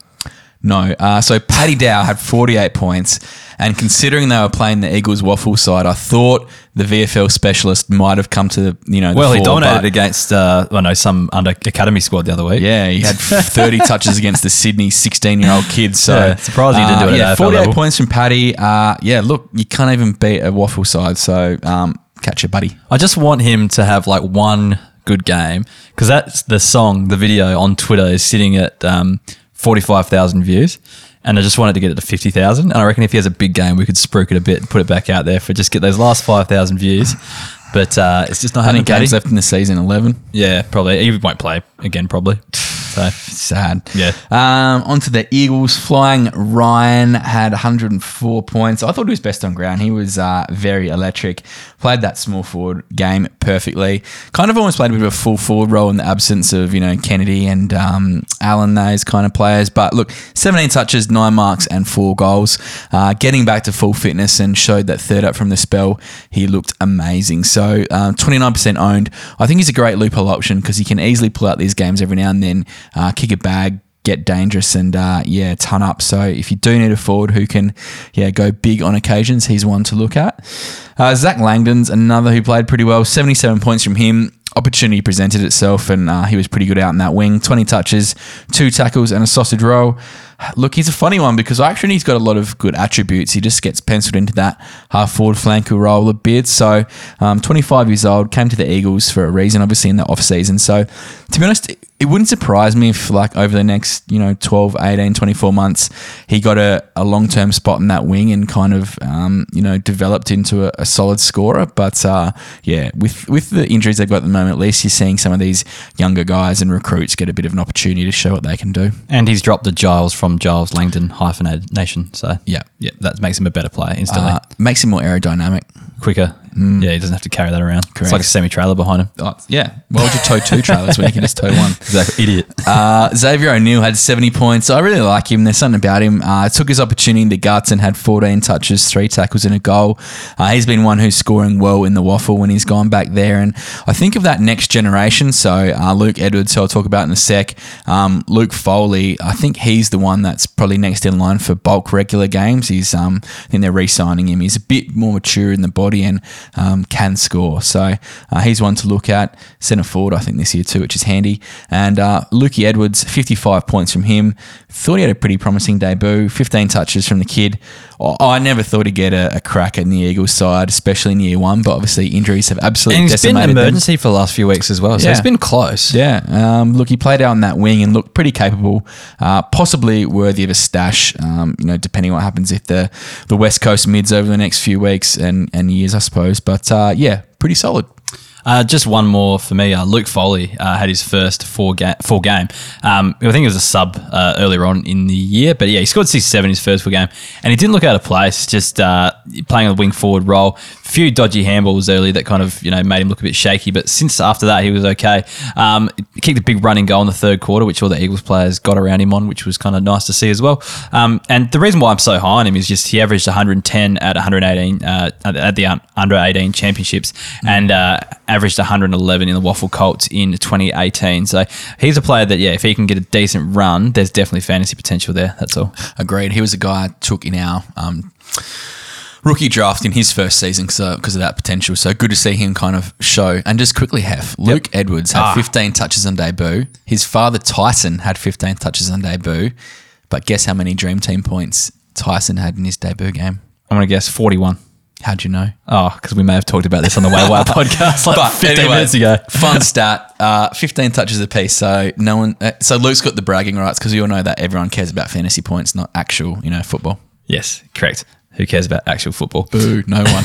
No. Uh, so Paddy Dow had 48 points. And considering they were playing the Eagles WAFL side, I thought the VFL specialist might have come to the, you know, the Well, he dominated against, uh, I know, some under academy squad the other week. Yeah, he had 30 touches against the Sydney 16 year old kids. So Yeah, surprising he didn't do it at Yeah, AFL 48 level. points from Paddy. Uh, yeah, look, you can't even beat a WAFL side. So um, catch your buddy. I just want him to have like one good game because that's the song, the video on Twitter is sitting at um, 45,000 views. And I just wanted to get it to 50,000. And I reckon if he has a big game, we could spruik it a bit and put it back out there for just get those last 5,000 views. But uh, it's just not How many games left in the season? 11. Yeah, probably. He won't play again, probably. So Sad. Yeah. Um, onto the Eagles. Flying Ryan had 104 points. I thought he was best on ground. He was uh, very electric. Played that small forward game perfectly. Kind of almost played a bit of a full forward role in the absence of you know Kennedy and um, Allen, those kind of players. But look, 17 touches, nine marks, and four goals. Uh, getting back to full fitness and showed that third up from the spell. He looked amazing. So um, 29% owned. I think he's a great loophole option because he can easily pull out these games every now and then, uh, kick a bag, get dangerous and uh, yeah, ton up. So if you do need a forward who can yeah go big on occasions, he's one to look at. Uh, Zac Langdon's another who played pretty well. Seventy seven points from him. Opportunity presented itself, and uh, he was pretty good out in that wing. Twenty touches, two tackles, and a sausage roll. Look, he's a funny one because actually he's got a lot of good attributes. He just gets penciled into that half forward flanker role a bit. So, um, 25 years old, came to the Eagles for a reason, obviously in the off season. So, to be honest, it wouldn't surprise me if like over the next, you know, 12, 18, 24 months, he got a, a long-term spot in that wing and kind of, um, you know, developed into a, a solid scorer. But uh, yeah, with, with the injuries they've got at the moment, at least you're seeing some of these younger guys and recruits get a bit of an opportunity to show what they can do. And he's dropped the Giles from Giles Langdon hyphenated nation. So Yeah. yeah, that makes him a better player instantly, Uh, makes him more aerodynamic. quicker. Yeah, he doesn't have to carry that around. Correct. It's like a semi trailer behind him. Oh, yeah. Why would you tow two trailers when you can just tow one? Exactly, idiot. Uh, Xavier O'Neill had 70 points. I really like him. There's something about him. Uh, took his opportunity in the guts and had 14 touches, three tackles, and a goal. Uh, he's been one who's scoring well in the WAFL when he's gone back there. And I think of that next generation. So uh, Luke Edwards, who I'll talk about in a sec. Um, Luke Foley, I think he's the one that's probably next in line for bulk regular games. He's, um, I think they're re-signing him. He's a bit more mature in the body and um, can score. So uh, he's one to look at. Centre forward, I think, this year too, which is handy. And uh, Lukey Edwards, 55 points from him. Thought he had a pretty promising debut. 15 touches from the kid. I I never thought he'd get a, a crack in the Eagles side, especially in year one. But obviously, injuries have absolutely And he's been decimated an them. emergency for the last few weeks as well. So Yeah. it's been close. Yeah, um, look, he played out on that wing and looked pretty capable, uh, possibly worthy of a stash. Um, you know, depending on what happens if the the West Coast mids over the next few weeks and and years, I suppose. But uh, yeah, pretty solid. Uh, just one more for me. Uh, Luke Foley uh, had his first four, ga- four game. Um, I think it was a sub uh, earlier on in the year, but yeah, he scored 67 his first four game, and he didn't look out of place. Just uh, playing a wing forward role. A few dodgy handballs early that kind of you know made him look a bit shaky, but since after that he was okay. Um, kicked a big running goal in the third quarter, which all the Eagles players got around him on, which was kind of nice to see as well. Um, and the reason why I'm so high on him is just he averaged 110 at 118 uh, at the under 18 championships and uh, averaged 111 in the WAFL Colts in 2018. So he's a player that yeah, if he can get a decent run, there's definitely fantasy potential there. That's all. Agreed. He was a guy I took in our um, rookie draft in his first season so because of that potential. So good to see him kind of show. And just quickly, Hef, Luke Edwards had Ah. 15 touches on debut. His father Tyson had 15 touches on debut. But guess how many Dream Team points Tyson had in his debut game? I'm going to guess 41. How'd you know? Oh, because we may have talked about this on the Way Wild podcast like 15 minutes ago. fun stat: uh, fifteen touches apiece. So no one. Uh, so Luke's got the bragging rights because we all know that everyone cares about fantasy points, not actual, you know, football. Yes, correct. Who cares about actual football? Boo, no one.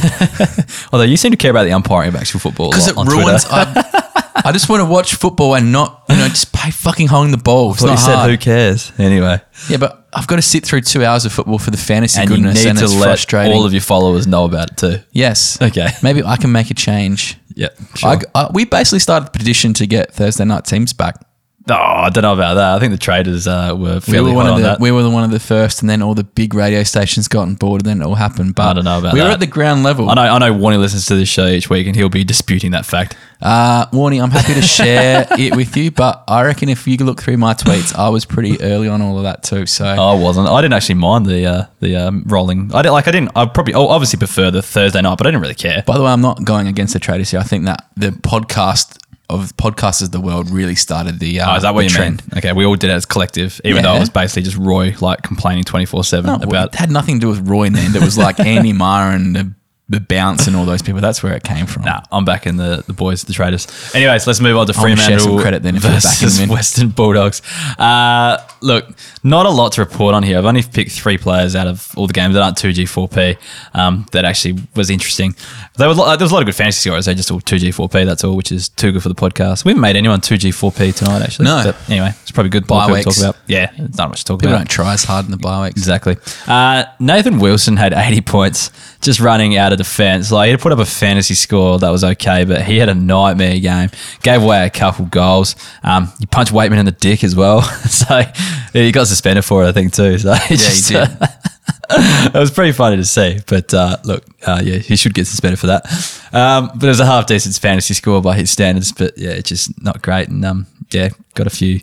Although you seem to care about the umpiring of actual football Because it ruins. I, I just want to watch football and not, you know, just pay fucking holding the ball. It's not you said hard. who cares? Anyway, Yeah, but I've got to sit through two hours of football for the fantasy and you goodness, need and to it's let frustrating. all of your followers know about it too. yes. Okay. Maybe I can make a change. Yeah, sure. I, I, we basically started a petition to get Thursday night teams back. Oh, I don't know about that. I think the traders uh, were We were one of on the that. we were the one of the first, and then all the big radio stations got on board, and then it all happened. But I don't know about we were at the ground level. I know, I know. Warney listens to this show each week, and he'll be disputing that fact. Uh, Warnie, I'm happy to share it with you, but I reckon if you look through my tweets, I was pretty early on all of that too. So I wasn't. I didn't actually mind the uh, the um, rolling. I didn't like. I didn't. I probably oh, obviously prefer the Thursday night, but I didn't really care. By the way, I'm not going against the traders here. I think that the podcast of podcasters of the world really started the, uh, Oh, is that what you trend. mean? Okay, we all did it as collective, even though Yeah. it was basically just Roy like complaining twenty four seven about. it had nothing to do with Roy in the end. It was like Andy Meyer and the, bounce and all those people. That's where it came from. Nah, I'm back in the the boys, the traders. Anyways, let's move on to I wanna share Fremantle credit then if versus them in. Western Bulldogs. Uh, look, not a lot to report on here. I've only picked three players out of all the games that aren't two G four P. Um, that actually was interesting. There was a lot, there was a lot of good fantasy scores. They just all two G four P. That's all, which is too good for the podcast. We haven't made anyone two G four P tonight actually. No. but anyway, it's probably good. People to talk about. Yeah, it's not much to talk People about. don't try as hard in the bye weeks. Exactly. Uh, Nathan Wilson had 80 points just running out of defense. Like he put up a fantasy score that was okay, but he had a nightmare game. Gave away a couple goals. Um, he punched Weightman in the dick as well, so yeah, he got suspended for it, I think too. So yeah, he did. it was pretty funny to see. But uh, look, uh, yeah, he should get suspended for that. Um, but it was a half decent fantasy score by his standards. But yeah, it's just not great. And um, yeah, got a few,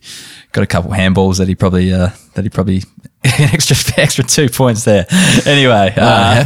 got a couple handballs that he probably uh, that he probably extra extra two points there. Anyway, uh,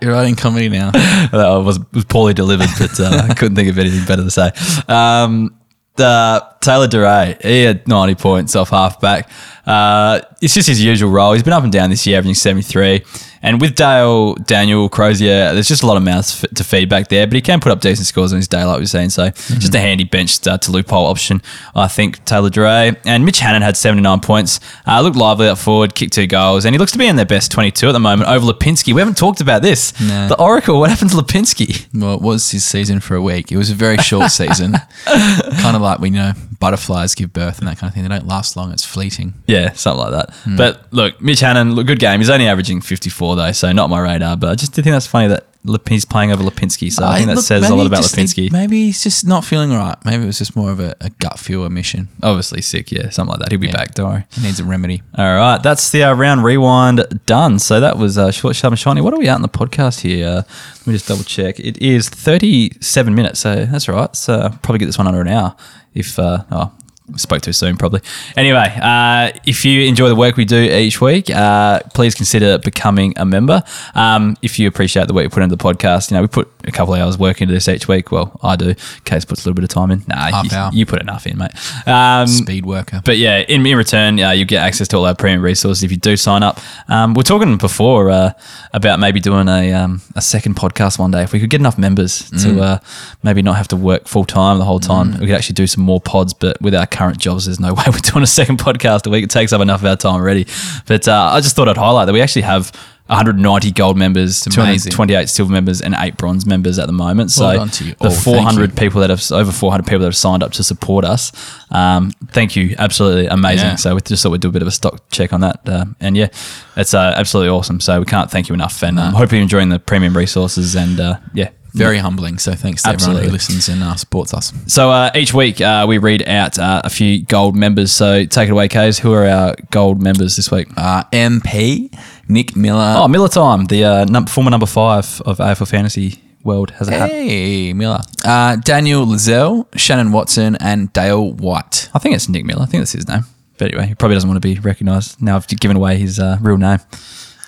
you're writing comedy now. that was was poorly delivered, but uh, I couldn't think of anything better to say. Um, the Taylor Duryea, he had 90 points off halfback. Uh, it's just his usual role. He's been up and down this year, averaging 73. And with Dale, Daniel, Crozier, there's just a lot of mouths f- to feed back there, but he can put up decent scores on his day, like we were saying. So just a handy bench uh, to loophole option, I think, Taylor Duryea. And Mitch Hannan had 79 points. Uh, looked lively up forward, kicked two goals, and he looks to be in their best 22 at the moment over Lipinski. We haven't talked about this. No. The Oracle, what happened to Lipinski? Well, it was his season for a week. It was a very short season. kind of like we know butterflies give birth and that kind of thing. They don't last long. It's fleeting. Yeah, something like that. Hmm. But look, Mitch Hannan, look, good game. He's only averaging 54 though, so not my radar. But I just did think that's funny that Lip- he's playing over Lipinski. So I think that look, says a lot about just- Lipinski. Maybe he's just not feeling right. Maybe it was just more of a, a gut feel omission. Obviously sick, yeah, something like that. He'll be Yeah. back, don't worry. He needs a remedy. All right, that's the uh, round rewind done. So that was uh, short, sharp, and shiny. What are we out in the podcast here? Uh, let me just double check. It is 37 minutes, so that's all right. So probably get this one under an hour. If uh, oh, spoke too soon, probably. Anyway, uh, if you enjoy the work we do each week, uh, please consider becoming a member. Um, if you appreciate the work you put into the podcast, you know we put a couple of hours work into this each week. Well, I do. Case puts a little bit of time in. Nah, Half you, hour. you put enough in, mate. Um, Speed worker. but yeah, in, in return, uh, you get access to all our premium resources if you do sign up. Um, we're talking before uh, about maybe doing a, um, a second podcast one day. If we could get enough members to uh, maybe not have to work full time the whole time, we could actually do some more pods. But with our current jobs, there's no way we're doing a second podcast a week. It takes up enough of our time already. But uh, I just thought I'd highlight that we actually have 190 gold members, amazing. 228 silver members, and eight bronze members at the moment. So Well done to you the all. 400 you. people that have over 400 people that have signed up to support us. Um, thank you, absolutely amazing. Yeah. So we just thought we'd do a bit of a stock check on that, uh, and yeah, it's uh, absolutely awesome. So we can't thank you enough, and um, hope you're enjoying the premium resources. And uh, yeah, Very humbling. So thanks to everyone who listens and uh, supports us. So uh, each week uh, we read out uh, a few gold members. So take it away, Kays. Who are our gold members this week? Uh, MP, Nick Miller. Oh, Miller Time, the uh, num- former number five of AFL Fantasy World, has a hat. Hey, Miller. Uh, Daniel Lizelle, Shannon Watson, and Dale White. I think it's Nick Miller. I think that's his name. But anyway, he probably doesn't want to be recognised now. I've given away his uh, real name.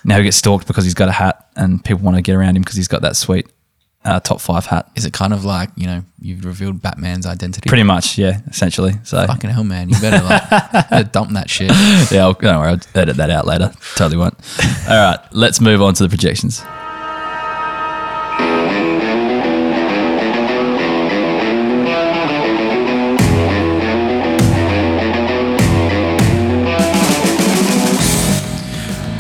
now he gets stalked because he's got a hat, and people want to get around him because he's got that sweet uh, top five hat. Is it kind of like you know you've revealed Batman's identity? Pretty much, yeah, essentially. So Fucking hell, man! You better like better dump that shit. yeah, I'll, don't worry, I'll edit that out later. Totally won't. All right, let's move on to the projections.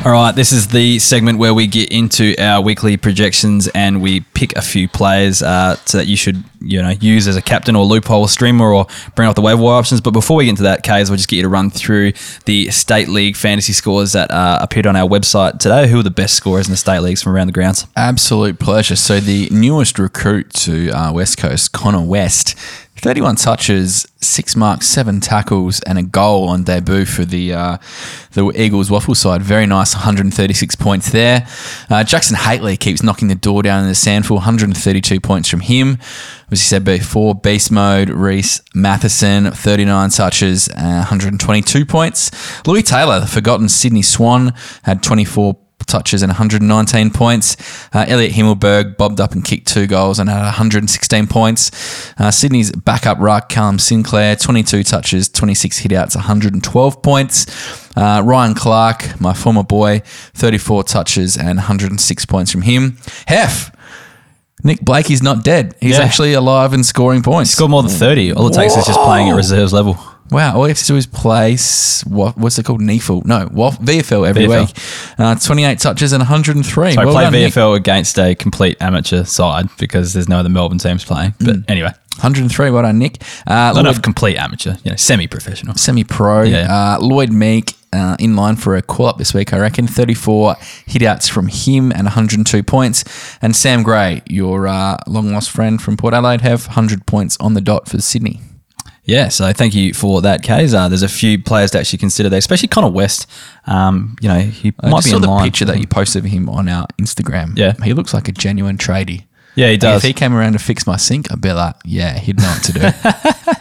All right, this is the segment where we get into our weekly projections and we pick a few players uh, so that you should you know use as a captain or loophole streamer or bring off the waiver wire options. But before we get into that, Kays, we'll just get you to run through the state league fantasy scores that uh, appeared on our website today. Who are the best scorers in the state leagues from around the grounds? Absolute pleasure. So the newest recruit to uh, West Coast, Connor West, 31 touches, six marks, seven tackles, and a goal on debut for the uh, the Eagles WAFL side. Very nice, 136 points there. Uh, Jackson Hately keeps knocking the door down in the SANFL, 132 points from him. As you said before, beast mode, Reese Matheson, 39 touches, uh, 122 points. Lewis Taylor, the forgotten Sydney Swan, had 24 touches and 119 points. Uh, Elliot Himmelberg bobbed up and kicked two goals and had 116 points. Uh, Sydney's backup ruck, Callum Sinclair, 22 touches, 26 hitouts, 112 points. Uh, Ryan Clarke, my former boy, 34 touches and 106 points from him. Hef, Nick Blakey's not dead. He's Yeah. actually alive and scoring points. He Scored more than 30. All it takes is just playing at reserves level. Wow, all you have to do is play, s- what, what's it called? NEFL. No, WAF, VFL every VFL. week. Uh, 28 touches and 103. So I Well play done, Nick. VFL against a complete amateur side because there's no other Melbourne teams playing. But anyway, 103. Well done, Nick. Uh, not Lloyd, enough complete amateur, you know, semi-professional. semi-pro. Yeah. Uh, Lloyd Meek uh, in line for a call-up this week, I reckon. 34 hit-outs from him and 102 points. And Sam Gray, your uh, long-lost friend from Port Adelaide, have 100 points on the dot for Sydney. Yeah, so thank you for that, Kays. Uh, there's a few players to actually consider there, especially Connor West. Um, you know, he I might be saw in the line. picture that you posted of him on our Instagram. Yeah. He looks like a genuine tradie. Yeah, he does. If he came around to fix my sink, I'd be like, yeah, he'd know what to do.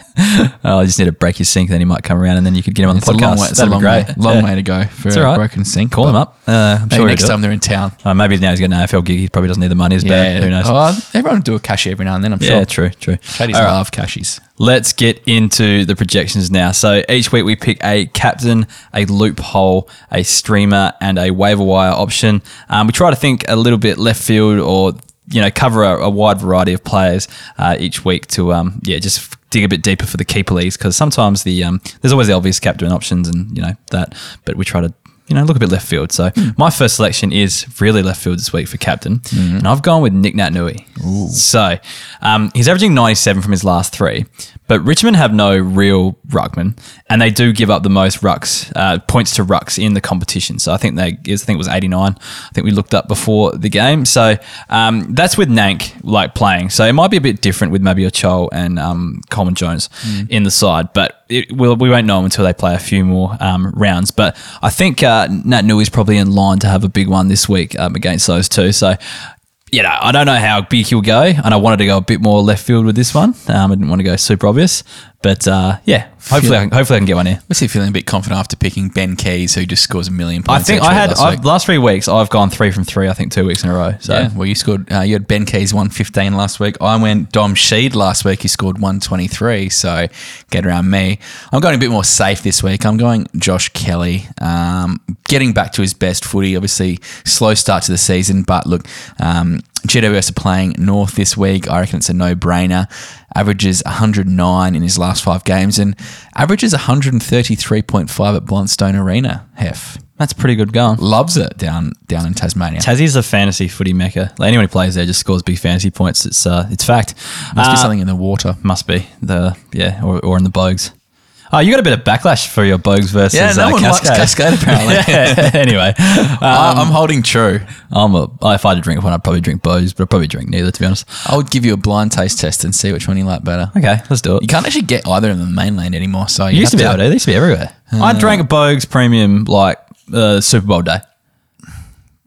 Oh, I just need to break your sink, then he might come around, and then you could get him on the It's a podcast. long way. It's a That'd long be way, long Yeah. way to go for It's a right. broken sink. Call him up. Uh, I'm Maybe sure next time it. they're in town. Uh, maybe now he's got an AFL gig. He probably doesn't need the money as bad. Who knows? Oh, everyone do a cashy every now and then. I'm yeah, sure. true, true. Tradies All right. love cashies. Let's get into the projections now. So each week we pick a captain, a loophole, a streamer, and a waiver wire option. Um, we try to think a little bit left field or you know cover a, a wide variety of players uh, each week to um, yeah just dig a bit deeper for the keeper leagues because sometimes the um, there's always the obvious captain options and you know that, but we try to. You know, look a bit left field. So my first selection is really left field this week for captain, and I've gone with Nic Naitanui. So um, he's averaging 97 from his last three, but Richmond have no real ruckman, and they do give up the most rucks uh, points to rucks in the competition. So I think they, I think it was 89. I think we looked up before the game. So um, that's with Nank like playing. So it might be a bit different with maybe Ochol and um, Coleman Jones in the side, but it, we'll, we won't know until they play a few more um, rounds. But I think uh, Naitanui is probably in line to have a big one this week um, against those two. So you know, I don't know how big he'll go, and I wanted to go a bit more left field with this one. Um, I didn't want to go super obvious, but uh, yeah, hopefully, I can, hopefully I can get one here. Was he feeling a bit confident after picking Ben Keays, who just scores a million points. I points? think each I week had last I've, week? last three weeks. I've gone three from three. I think two weeks in a row. So Yeah, well, you scored. Uh, you had Ben Keays one fifteen last week. I went Dom Sheed last week. He scored one twenty three. So get around me. I'm going a bit more safe this week. I'm going Josh Kelly. Um, getting back to his best footy. Obviously, slow start to the season, but look, um, GWS are playing North this week. I reckon it's a no brainer. Averages 109 in his last five games and averages 133.5 at Blundstone Arena. Hef that's pretty good going. loves it down down in Tasmania. Tassie's a fantasy footy mecca. Like anyone who plays there just scores big fantasy points. It's uh, it's fact. Must Uh, be something in the water. Must be the yeah, or, or in the Boags. Oh, you got a bit of backlash for your Boags versus Yeah, no uh, one likes Cascade. Cascade apparently. Yeah, anyway, I, I'm holding true. I'm a, if I had to drink one, I'd probably drink Boags, but I'd probably drink neither, to be honest. I would give you a blind taste test and see which one you like better. Okay, let's do it. You can't actually get either in the mainland anymore, so You you used to have be able to. They used to be everywhere. I drank a Boags Premium like uh, Super Bowl day.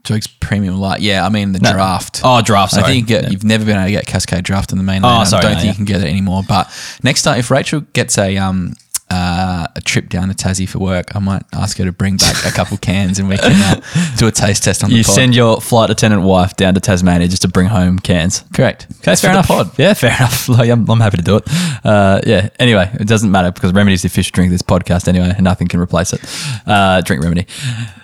Drake's premium light. Yeah, I mean the No. draft. Oh, draft. Sorry. I think you get, Yeah. you've never been able to get Cascade draft in the mainland. Oh, sorry, I don't no, think yeah. you can get it anymore. But next time, if Rachel gets a um uh, a trip down to Tassie for work, I might ask her to bring back a couple cans and we can uh, do a taste test on the You pod. send your flight attendant wife down to Tasmania just to bring home cans. Correct. Okay, fair enough. Pod. Yeah, fair enough. Like, I'm, I'm happy to do it. Uh, yeah. Anyway, it doesn't matter because Remedy's the official drink of this podcast anyway, and nothing can replace it. Uh, drink Remedy.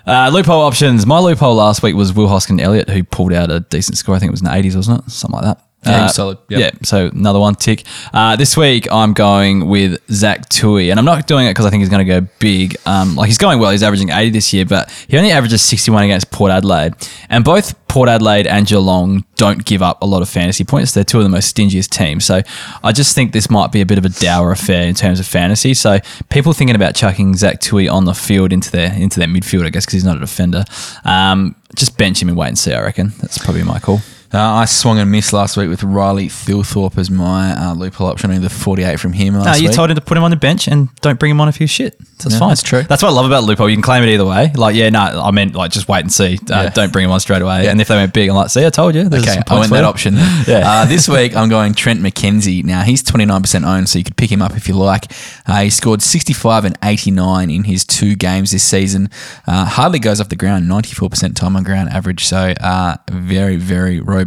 Uh, loophole options. My loophole last week was Will Hoskin Elliott, who pulled out a decent score. I think it was in the 80s, wasn't it? Something like that. Yeah, Uh, solid. Yep. Yeah, so another one tick. Uh, this week I'm going with Zach Tuohy, and I'm not doing it because I think he's going to go big. Um, like he's going well. He's averaging 80 this year, but he only averages 61 against Port Adelaide, and both Port Adelaide and Geelong don't give up a lot of fantasy points. They're two of the most stingiest teams. So I just think this might be a bit of a dour affair in terms of fantasy. So people thinking about chucking Zach Tuohy on the field into their into their midfield, I guess, because he's not a defender. Um, just bench him and wait and see. I reckon that's probably my call. Uh, I swung and missed last week with Riley Thilthorpe as my uh, loophole option, only the 48 from him last No, you week. told him to put him on the bench and don't bring him on if he's shit. That's Yeah, fine. that's true. That's what I love about loophole. You can claim it either way. Like, yeah, no, I meant like just wait and see. Uh, Yeah. Don't bring him on straight away. Yeah. And if they went big, I'm like, see, I told you. Okay, I went that you. option. Yeah. Uh, this week I'm going Trent McKenzie. Now he's 29% owned, so you could pick him up if you like. Uh, he scored 65 and 89 in his two games this season. Uh, hardly goes off the ground, 94% time on ground average. So uh, very, very robust.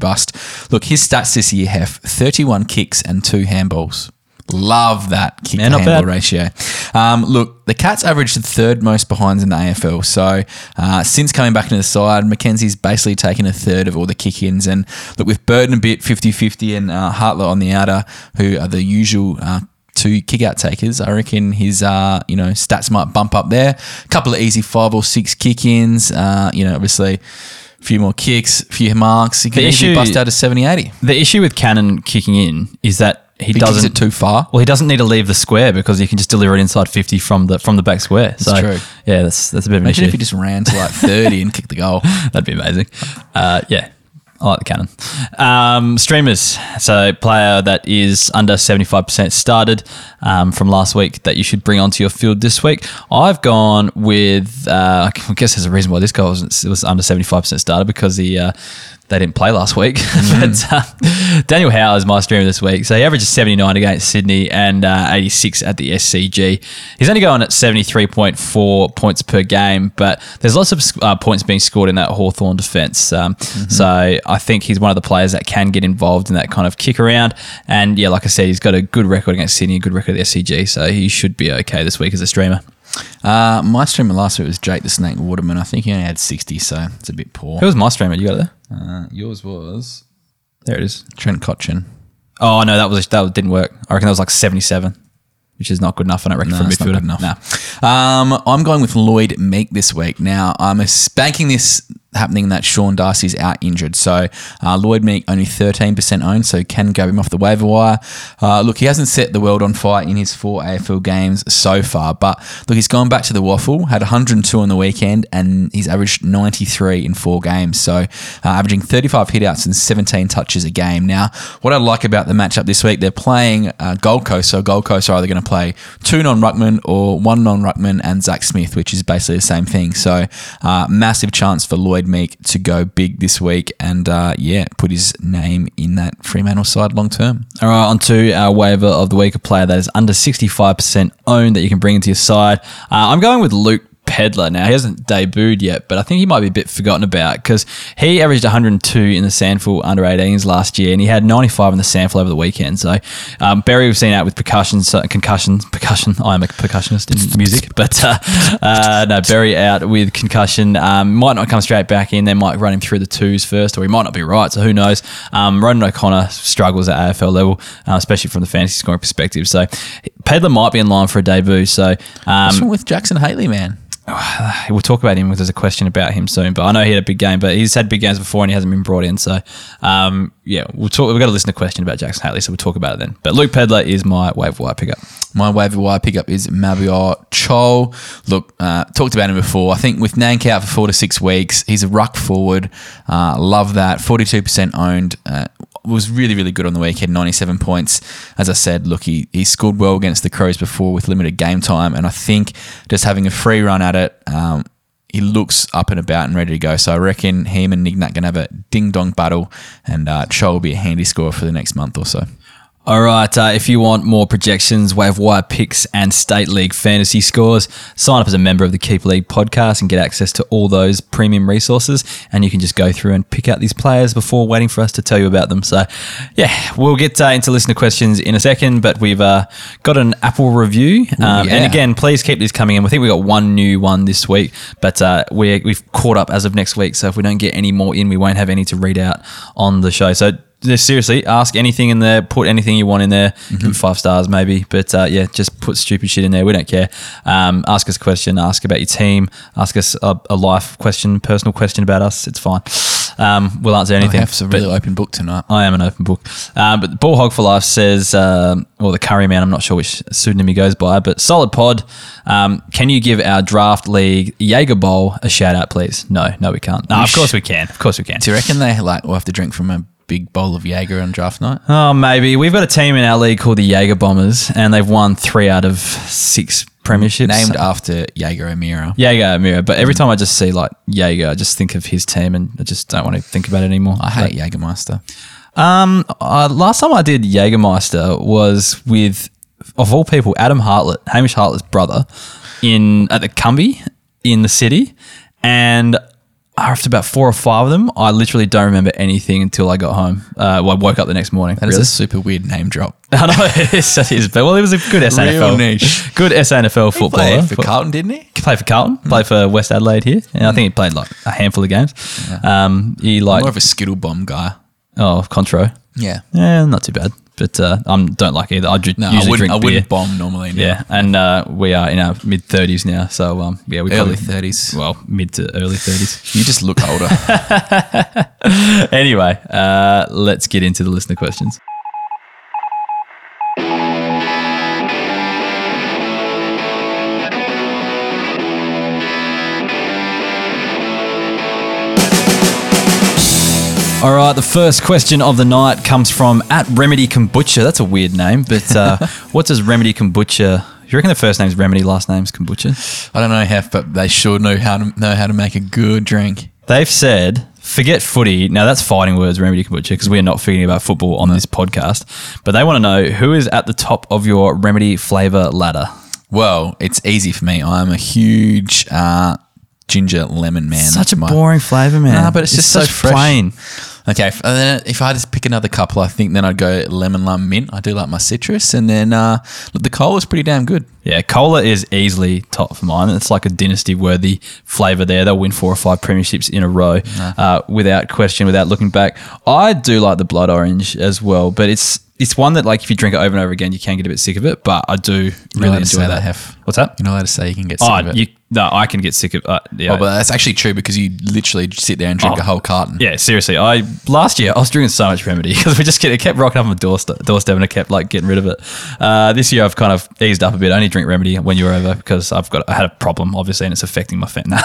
Look, his stats this year have 31 kicks and two handballs. Love that kick Yeah, to handball bad. ratio. Um, look, the Cats averaged the third most behinds in the AFL. So uh, since coming back into the side, McKenzie's basically taken a third of all the kick ins. And look, with Burton a bit 50 50 and uh, Hartlett on the outer, who are the usual. Uh, Two kick out takers. I reckon his uh, you know stats might bump up there. A couple of easy five or six kick ins. Uh, you know, obviously a few more kicks, a few marks. He could The easily issue- bust out a 70 80. The issue with Cannon kicking in is that he He doesn't it too far. Well, he doesn't need to leave the square because he can just deliver it inside 50 from the from the back square. so, true. yeah, that's that's a bit of an Imagine issue. if he just ran to like 30 and kicked the goal. That'd be amazing. Uh, yeah. I like the cannon. Um, streamers. So, player that is under 75% started um, from last week that you should bring onto your field this week. I've gone with, uh, I guess there's a reason why this guy was, was under 75% started because he, uh, they didn't play last week. but uh, Daniel Howe is my streamer this week. So he averages 79 against Sydney and uh, 86 at the SCG. He's only going at 73.4 points per game, but there's lots of uh, points being scored in that Hawthorn defence. Um, So I think he's one of the players that can get involved in that kind of kick around. And yeah, like I said, he's got a good record against Sydney, a good record at the SCG. So he should be okay this week as a streamer. Uh, my streamer last week was Jake the Snake Waterman. I think he only had 60, so it's a bit poor. Who was my streamer? You got it there? Uh, yours was There it is. Trent Cotchin. Oh no, that was that didn't work. I reckon that was like seventy-seven, which is not good enough. And I don't reckon No, for a it's not good enough. Nah. Um, I'm going with Lloyd Meek this week. Now, I'm spanking this happening that Sean Darcy's out injured. So, uh, Lloyd Meek only 13% owned, so can grab him off the waiver wire. Uh, look, he hasn't set the world on fire in his four AFL games so far, but look, he's gone back to the WAFL, had 102 on the weekend, and he's averaged 93 in four games. So, uh, averaging 35 hitouts and 17 touches a game. Now, what I like about the matchup this week, they're playing uh, Gold Coast. So, Gold Coast are either going to play two non ruckman or one non ruckman and Zac Smith, which is basically the same thing. So, uh, massive chance for Lloyd Meek to go big this week and, uh, yeah, put his name in that Fremantle side long term. All right, on to our waiver of the week, a player that is under 65% owned that you can bring into your side. Uh, I'm going with Luke Pedler. Now, he hasn't debuted yet, but I think he might be a bit forgotten about because he averaged 102 in the SANFL under 18s last year and he had 95 in the SANFL over the weekend. So, um, Barry we've seen out with percussion, so, percussion. I am a percussionist in music, but uh, uh, no, Barry out with concussion. Um, might not come straight back in. They might run him through the twos first, or he might not be right. So, who knows? Um, Ronin O'Connor struggles at AFL level, uh, especially from the fantasy scoring perspective. So, Pedler might be in line for a debut. So, um, What's wrong with Jackson Hately, man? we'll talk about him. Because there's a question about him soon, but I know he had a big game, but he's had big games before and he hasn't been brought in. So, um, yeah, we'll talk. We've got to listen to a question about Jackson Hately, so we'll talk about it then. But Luke Pedler is my waiver wire pickup. My waiver wire pickup is Mabior Chol. Look, uh, talked about him before. I think with Nank out for four to six weeks, he's a ruck forward. Uh, love that. 42% owned. Uh, was really, really good on the weekend, 97 points. As I said, look, he, he scored well against the Crows before with limited game time. And I think just having a free run at it, um, he looks up and about and ready to go. So I reckon him and Nic Nat going to have a ding dong battle, and uh, Chol will be a handy scorer for the next month or so. All right. Uh, if you want more projections, wave wire picks, and state league fantasy scores, sign up as a member of the Keep League podcast and get access to all those premium resources. And you can just go through and pick out these players before waiting for us to tell you about them. So, yeah, we'll get uh, into listener questions in a second, but we've uh, got an Apple review. Um, yeah. And again, please keep these coming in. I think we got one new one this week, but uh, we're, we've caught up as of next week. So if we don't get any more in, we won't have any to read out on the show. So seriously, ask anything in there, put anything you want in there, give it five stars maybe. But uh, yeah, just put stupid shit in there. We don't care. Um, ask us a question, ask about your team, ask us a, a life question, personal question about us. It's fine. Um, we'll answer anything. It's a really open book tonight. I am an open book. Um, but Ball Hog for Life says, um, or the Curry Man, I'm not sure which pseudonym he goes by, but solid pod. Um, can you give our draft league Jaeger Bowl a shout out, please? No, no, we can't. No, of course we can. Of course we can. Do you reckon they like We'll have to drink from a big bowl of Jaeger on draft night? Oh, maybe. We've got a team in our league called the Jaeger Bombers, and they've won three out of six premierships. Named after Jaeger O'Meara. Jaeger Mirror. But every time I just see like Jaeger, I just think of his team and I just don't want to think about it anymore. I hate Jaegermeister. Um, uh, last time I did Jägermeister was with, of all people, Adam Hartlett, Hamish Hartlett's brother, in at the Cumbie in the city, and after about four or five of them, I literally don't remember anything until I got home. Uh, well, I woke up the next morning. That is really. a super weird name drop. I know it is, but well, it was a good SANFL, niche. good SANFL footballer. Played for Carlton, didn't he? He played for Carlton, played for West Adelaide here, and I think he played like a handful of games. Um, he like More of a skittle bomb guy. oh Contro, Yeah. yeah, not too bad, but uh, I don't like either. I dr- No, usually I wouldn't. drink I beer. wouldn't bomb normally. no. Yeah, and uh, we are in our mid thirties now, so um, yeah, we Early thirties. well mid to early thirties. You just look older. anyway, uh, let's get into the listener questions. All right, the first question of the night comes from at Remedy Kombucha. That's a weird name, but uh, what does Remedy Kombucha? You reckon the first name's Remedy, last name's Kombucha? I don't know Hef, but they sure know how to know how to make a good drink. They've said, forget footy. Now that's fighting words, Remedy Kombucha, because we are not forgetting about football on this podcast. But they want to know who is at the top of your Remedy flavor ladder. Well, it's easy for me. I'm a huge uh, ginger lemon man. Such a my- boring flavor, man. Nah, but it's just so such fresh. plain. Okay, and then if I just pick another couple, I think then I'd go lemon lime mint. I do like my citrus, and then uh, look, the cola is pretty damn good. Yeah, cola is easily top for mine. It's like a dynasty worthy flavor there. They'll win four or five premierships in a row uh, without question, without looking back. I do like the blood orange as well, but it's it's one that like if you drink it over and over again, you can get a bit sick of it. But I do really enjoy that. that, Hef. What's that? You're not allowed to say you can get sick Oh, of it. you, no, I can get sick of. Uh, yeah, Oh, but that's actually true because you literally sit there and drink Oh. a whole carton. yeah, seriously. I last year I was drinking so much remedy because we just get, it kept rocking up on my doorstep, doorstep and I kept like getting rid of it. Uh, this year I've kind of eased up a bit. I only drink remedy when you're over because I've got I had a problem obviously and it's affecting my fat. Nah.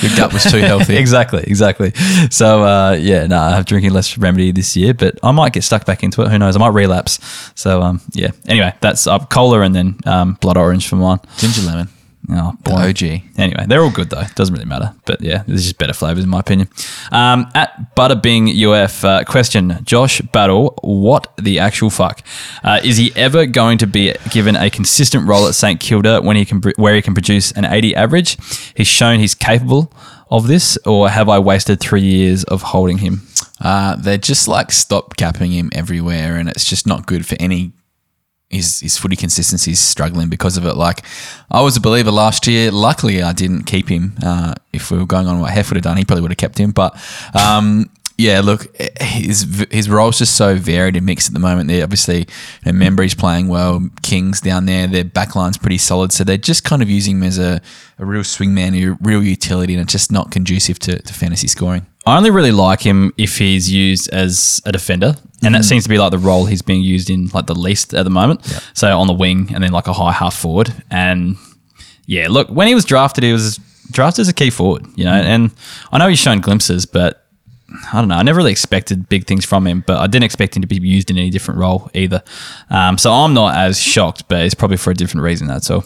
Your gut was too healthy. exactly, exactly. So uh, yeah, no, I'm drinking less remedy this year, but I might get stuck back into it. Who knows? I might relapse. So um, yeah. Anyway, that's uh, cola and then um, blood orange for mine. Ginger lemon. Oh, The boring. OG. Anyway, they're all good though. Doesn't really matter. But yeah, there's just better flavors in my opinion. Um, at Butterbing UF, uh, question: Josh Battle, what the actual fuck? Uh, is he ever going to be given a consistent role at St Kilda when he can where he can produce an 80 average? He's shown he's capable of this, or have I wasted three years of holding him? Uh, they're just like stop capping him everywhere, and it's just not good for any. His his footy consistency is struggling because of it. Like I was a believer last year. Luckily, I didn't keep him. Uh, if we were going on what Hef would have done, he probably would have kept him. But um, yeah, look, his his role's just so varied and mixed at the moment. They're obviously you know, Membrey's playing well. Kings down there, their backline's pretty solid. So they're just kind of using him as a, a real swingman, a real utility, and it's just not conducive to, to fantasy scoring. I only really like him if he's used as a defender, and that mm-hmm. seems to be like the role he's being used in like the least at the moment. So on the wing, and then like a high half forward, and yeah, look, when he was drafted, he was drafted as a key forward, you know, mm-hmm. and I know he's shown glimpses, but I don't know. I never really expected big things from him, but I didn't expect him to be used in any different role either. Um, so I'm not as shocked, but it's probably for a different reason. That's all.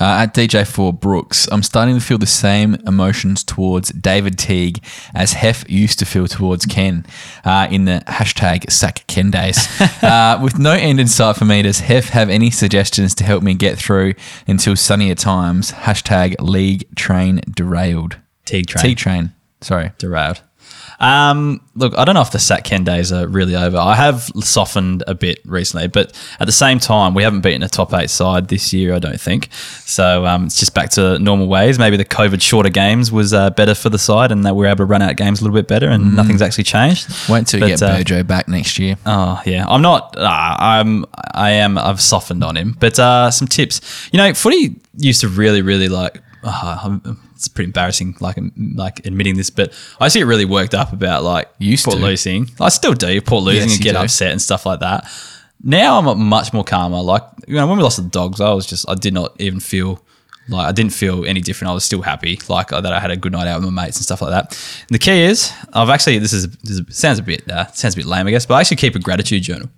Uh, at DJ4 Brooks, I'm starting to feel the same emotions towards David Teague as Hef used to feel towards Ken uh, in the hashtag sack Ken days. uh, with no end in sight for me, does Hef have any suggestions to help me get through until sunnier times? Hashtag league train derailed. Teague train. Teague train. Sorry. derailed. Um, look, I don't know if the Sat Ken days are really over. I have softened a bit recently, but at the same time, we haven't beaten a top eight side this year, I don't think. So um, it's just back to normal ways. Maybe the COVID shorter games was uh, better for the side and that we're able to run out games a little bit better and nothing's actually changed. Wait until you get uh, Bojo back next year. Oh yeah, I'm not. Uh, I'm. I am. I've softened on him, but uh, some tips. You know, footy used to really, really like. Uh, I'm- it's pretty embarrassing, like like admitting this, but I used to get really worked up about like Used Port to. losing. I still do Port losing Yes, and get do. upset and stuff like that. Now I'm much more calmer. Like you know, when we lost the dogs, I was just I did not even feel like I didn't feel any different. I was still happy, like uh, that I had a good night out with my mates and stuff like that. And the key is, I've actually this is, this is sounds a bit uh, sounds a bit lame, I guess, but I actually keep a gratitude journal.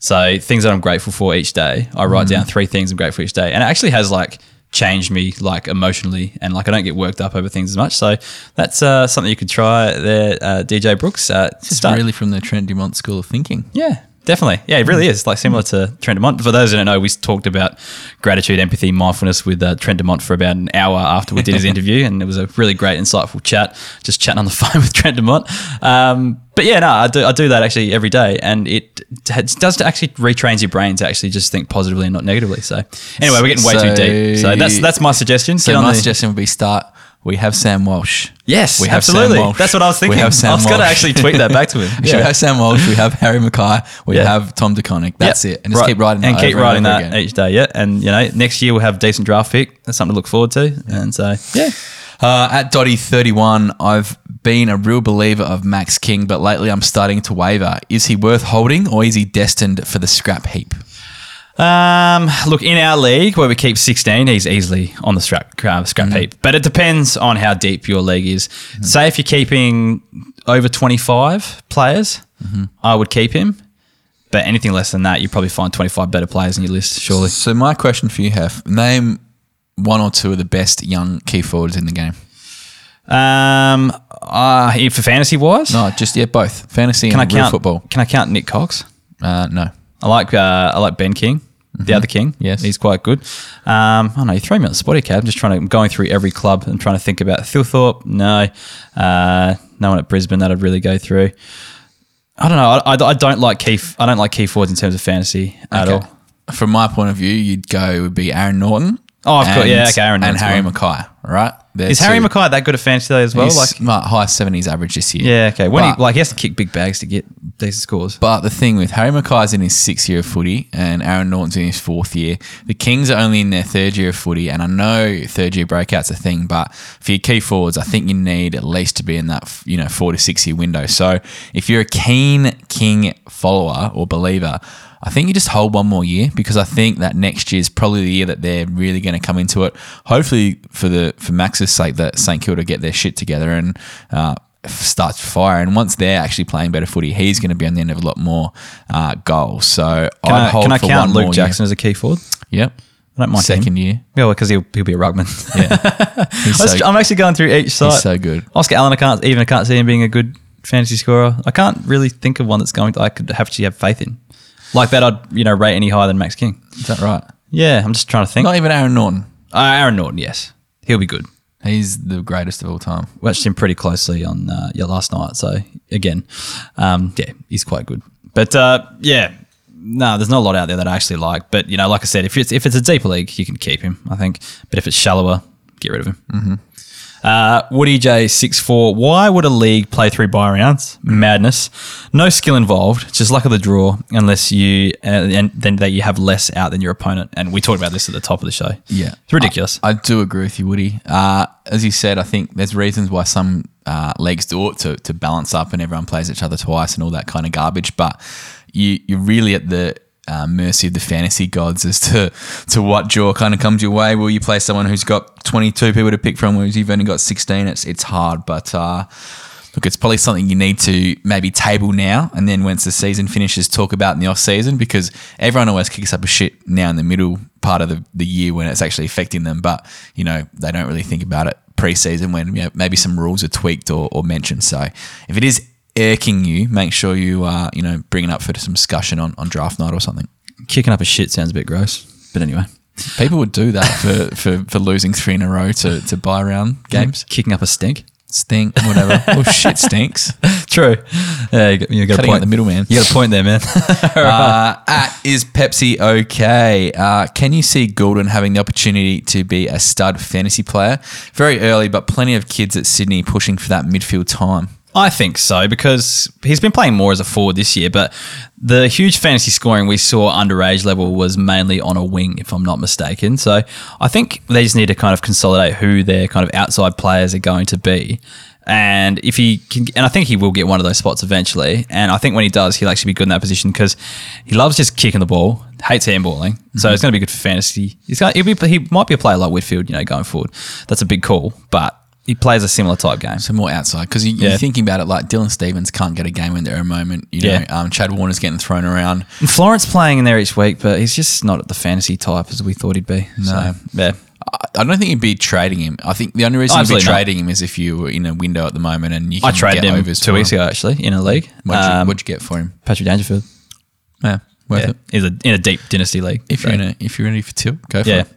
So things that I'm grateful for each day, I write down three things I'm grateful for each day, and it actually has like changed me like emotionally, and like I don't get worked up over things as much. So that's uh, something you could try there, uh, DJ Brooks. Uh, This is really from the Trent Dumont School of Thinking. yeah, definitely. Yeah, it really is like similar to Trent Dumont. For those who don't know, we talked about gratitude, empathy, mindfulness with uh, Trent Dumont for about an hour after we did his interview, and it was a really great, insightful chat. Just chatting on the phone with Trent Dumont. Um, but yeah, no, I do I do that actually every day, and it does actually retrains your brain to actually just think positively and not negatively. So anyway, we're getting way too deep. So that's that's my suggestion. So my the- suggestion would be start. We have Sam Walsh. Yes, we have absolutely. Sam Walsh. That's what I was thinking. We have Sam I was going to actually tweet that back to him. We have Sam Walsh. We have Harry McKay. We Yeah. have Tom De Koning. That's Yep. it. And just Right. keep writing and that keep writing and that again. each day. Yeah, and you know next year we'll have decent draft pick. That's something to look forward to. And so yeah, Uh, at Dotty31, I've been a real believer of Max King, but lately I'm starting to waver. Is he worth holding or is he destined for the scrap heap? Um, look, in our league where we keep 16, he's easily on the scrap, uh, scrap heap. But it depends on how deep your league is. Say if you're keeping over 25 players, I would keep him. But anything less than that, you probably find 25 better players in your list, surely. So my question for you, Hef, name one or two of the best young key forwards in the game. Um, uh, for fantasy wise, No, just yeah, both fantasy can I and real count football. Can I count Nik Cox? Uh, no, I like uh, I like Ben King, the other King. Yes. he's quite good. Um, I don't know. You throw me on the spotty cab. I'm just trying to I'm going through every club and trying to think about Thilthorpe. No, uh, no one at Brisbane that I'd really go through. I don't know. I, I, I don't like key. I don't like key forwards in terms of fantasy at Okay. all. From my point of view, you'd go it would be Aaron Naughton. Oh, of course. Yeah, okay, Aaron and Harry one. McKay. Right? They're Is Harry two. McKay that good at fantasy though as well? He's like, like high seventies average this year. yeah, okay. When But- he like he has to kick big bags to get decent scores. But the thing with Harry McKay's in his sixth year of footy and Aaron Naughton's in his fourth year. The Kings are only in their third year of footy, and I know third year breakout's a thing, but for your key forwards, I think you need at least to be in that you know four to six year window. So if you're a keen King follower or believer, I think you just hold one more year because I think that next year is probably the year that they're really going to come into it. Hopefully for the for Max's sake that St Kilda get their shit together and. Uh, start to fire and once they're actually playing better footy he's going to be on the end of a lot more uh, goals so Can I'd I, hold can I count one Luke Jackson as a key forward? yep I don't mind him. second year Yeah, because he'll, he'll be a ruckman. yeah so, I'm actually going through each site. he's so good Oscar Allen, I can't even I can't see him being a good fantasy scorer. I can't really think of one that's going to I could have to have faith in. Like that, I'd you know rate any higher than Max King. is that right Yeah, I'm just trying to think. not even Aaron Naughton Uh, Aaron Naughton, yes, he'll be good. he's the greatest of all time Watched him pretty closely on uh, yeah last night. So again, um, yeah, he's quite good. But uh, yeah, no, there's not a lot out there that I actually like. But you know, like I said, if it's if it's a deeper league, you can keep him. I think. But if it's shallower, get rid of him. Mm-hmm. Uh, Woody J six four. Why would a league play three bye rounds? Madness. No skill involved. Just luck of the draw. Unless you uh, and then that you have less out than your opponent. And we talked about this at the top of the show. Yeah, it's ridiculous. I, I do agree with you, Woody. Uh, as you said, I think there's reasons why some uh, leagues do it to, to balance up and everyone plays each other twice and all that kind of garbage. But you you're really at the uh, mercy of the fantasy gods as to to what draw kind of comes your way. Will you play someone who's got 22 people to pick from, whereas you've only got 16? It's it's hard, but. Uh, look, it's probably something you need to maybe table now, and then once the season finishes, talk about in the off season because everyone always kicks up a shit now in the middle part of the, the year when it's actually affecting them, but you know they don't really think about it pre-season when you know, maybe some rules are tweaked or, or mentioned. So if it is irking you, make sure you are you know bringing up for some discussion on, on draft night or something. Kicking up a shit sounds a bit gross, but anyway, People would do that for, for, for losing three in a row to, to bye round games. kicking up a stink. Stink, whatever. well, shit stinks. True. Yeah, you got, you got a Cutting point. the middleman. You got a point there, man. Uh, at is Pepsi okay? Uh, can you see Gulden having the opportunity to be a stud fantasy player? Very early, but plenty of kids at Sydney pushing for that midfield time. I think so because he's been playing more as a forward this year, but the huge fantasy scoring we saw underage level was mainly on a wing, if I'm not mistaken. So I think they just need to kind of consolidate who their kind of outside players are going to be. And if he can, and I think he will get one of those spots eventually. And I think when he does, he'll actually be good in that position because he loves just kicking the ball, hates handballing. So mm-hmm. it's going to be good for fantasy. He's going, he'll be, he might be a player like Whitfield, you know, going forward. That's a big call, but he plays a similar type game. So more outside because you, Yeah. you're thinking about it like Dylan Stephens can't get a game in there at a moment. You know, Yeah. um, Chad Warner's getting thrown around. And Florent playing in there each week, but he's just not the fantasy type as we thought he'd be. No. So, yeah. I I don't think you'd be trading him. I think the only reason you'd be Absolutely not. trading him is if you were in a window at the moment and you I can traded get him two weeks ago, actually, in a league. What'd you, Um, what'd you get for him? Patrick Dangerfield. Yeah, worth Yeah. it. He's a, in a deep dynasty league. If you're in a, if you're ready for two, go for Yeah. it.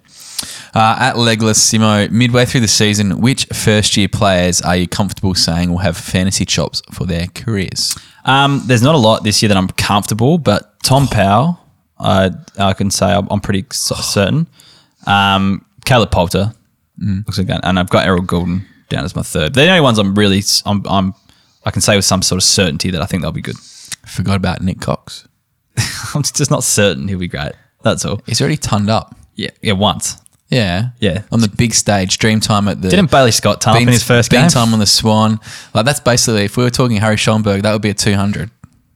Uh, at Legless Simo, midway through the season, which first year players are you comfortable saying will have fantasy chops for their careers? Um, there's not a lot this year that I'm comfortable, but Tom Powell, I I can say I'm, I'm pretty certain. Um, Caleb Poulter Mm. looks like, that, and I've got Errol Gulden down as my third. They're the only ones I'm really I'm, I'm I can say with some sort of certainty that I think they'll be good. Forgot about Nik Cox. I'm just not certain he'll be great. That's all. He's already tonned up. Yeah, yeah, once. Yeah. Yeah. On the big stage, Dreamtime at the. Didn't Bailey Scott turn up in his first game? time on the Swan. Like that's basically if we were talking Harry Schoenberg, that would be a two hundred.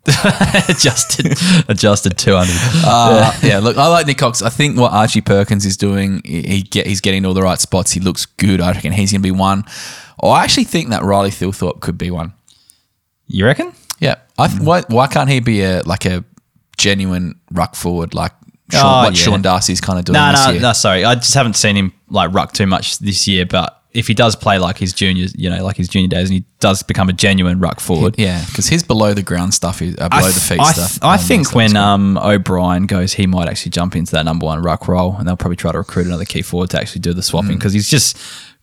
adjusted, adjusted 200. Uh, yeah. look, I like Nik Cox. I think what Archie Perkins is doing, he get he's getting all the right spots. He looks good. I reckon he's going to be one. Oh, I actually think that Riley Thilthorpe could be one. You reckon? Yeah. I th- why why can't he be a like a genuine ruck forward like Sean, Oh, what yeah. Sean Darcy's kind of doing No, this no, year? no. Sorry, I just haven't seen him like ruck too much this year. But if he does play like his juniors, you know, like his junior days, and he does become a genuine ruck forward, Yeah, because his below the ground stuff is uh, below th- the feet I, stuff. I think when um, O'Brien goes, he might actually jump into that number one ruck role, and they'll probably try to recruit another key forward to actually do the Mm. swapping because he's just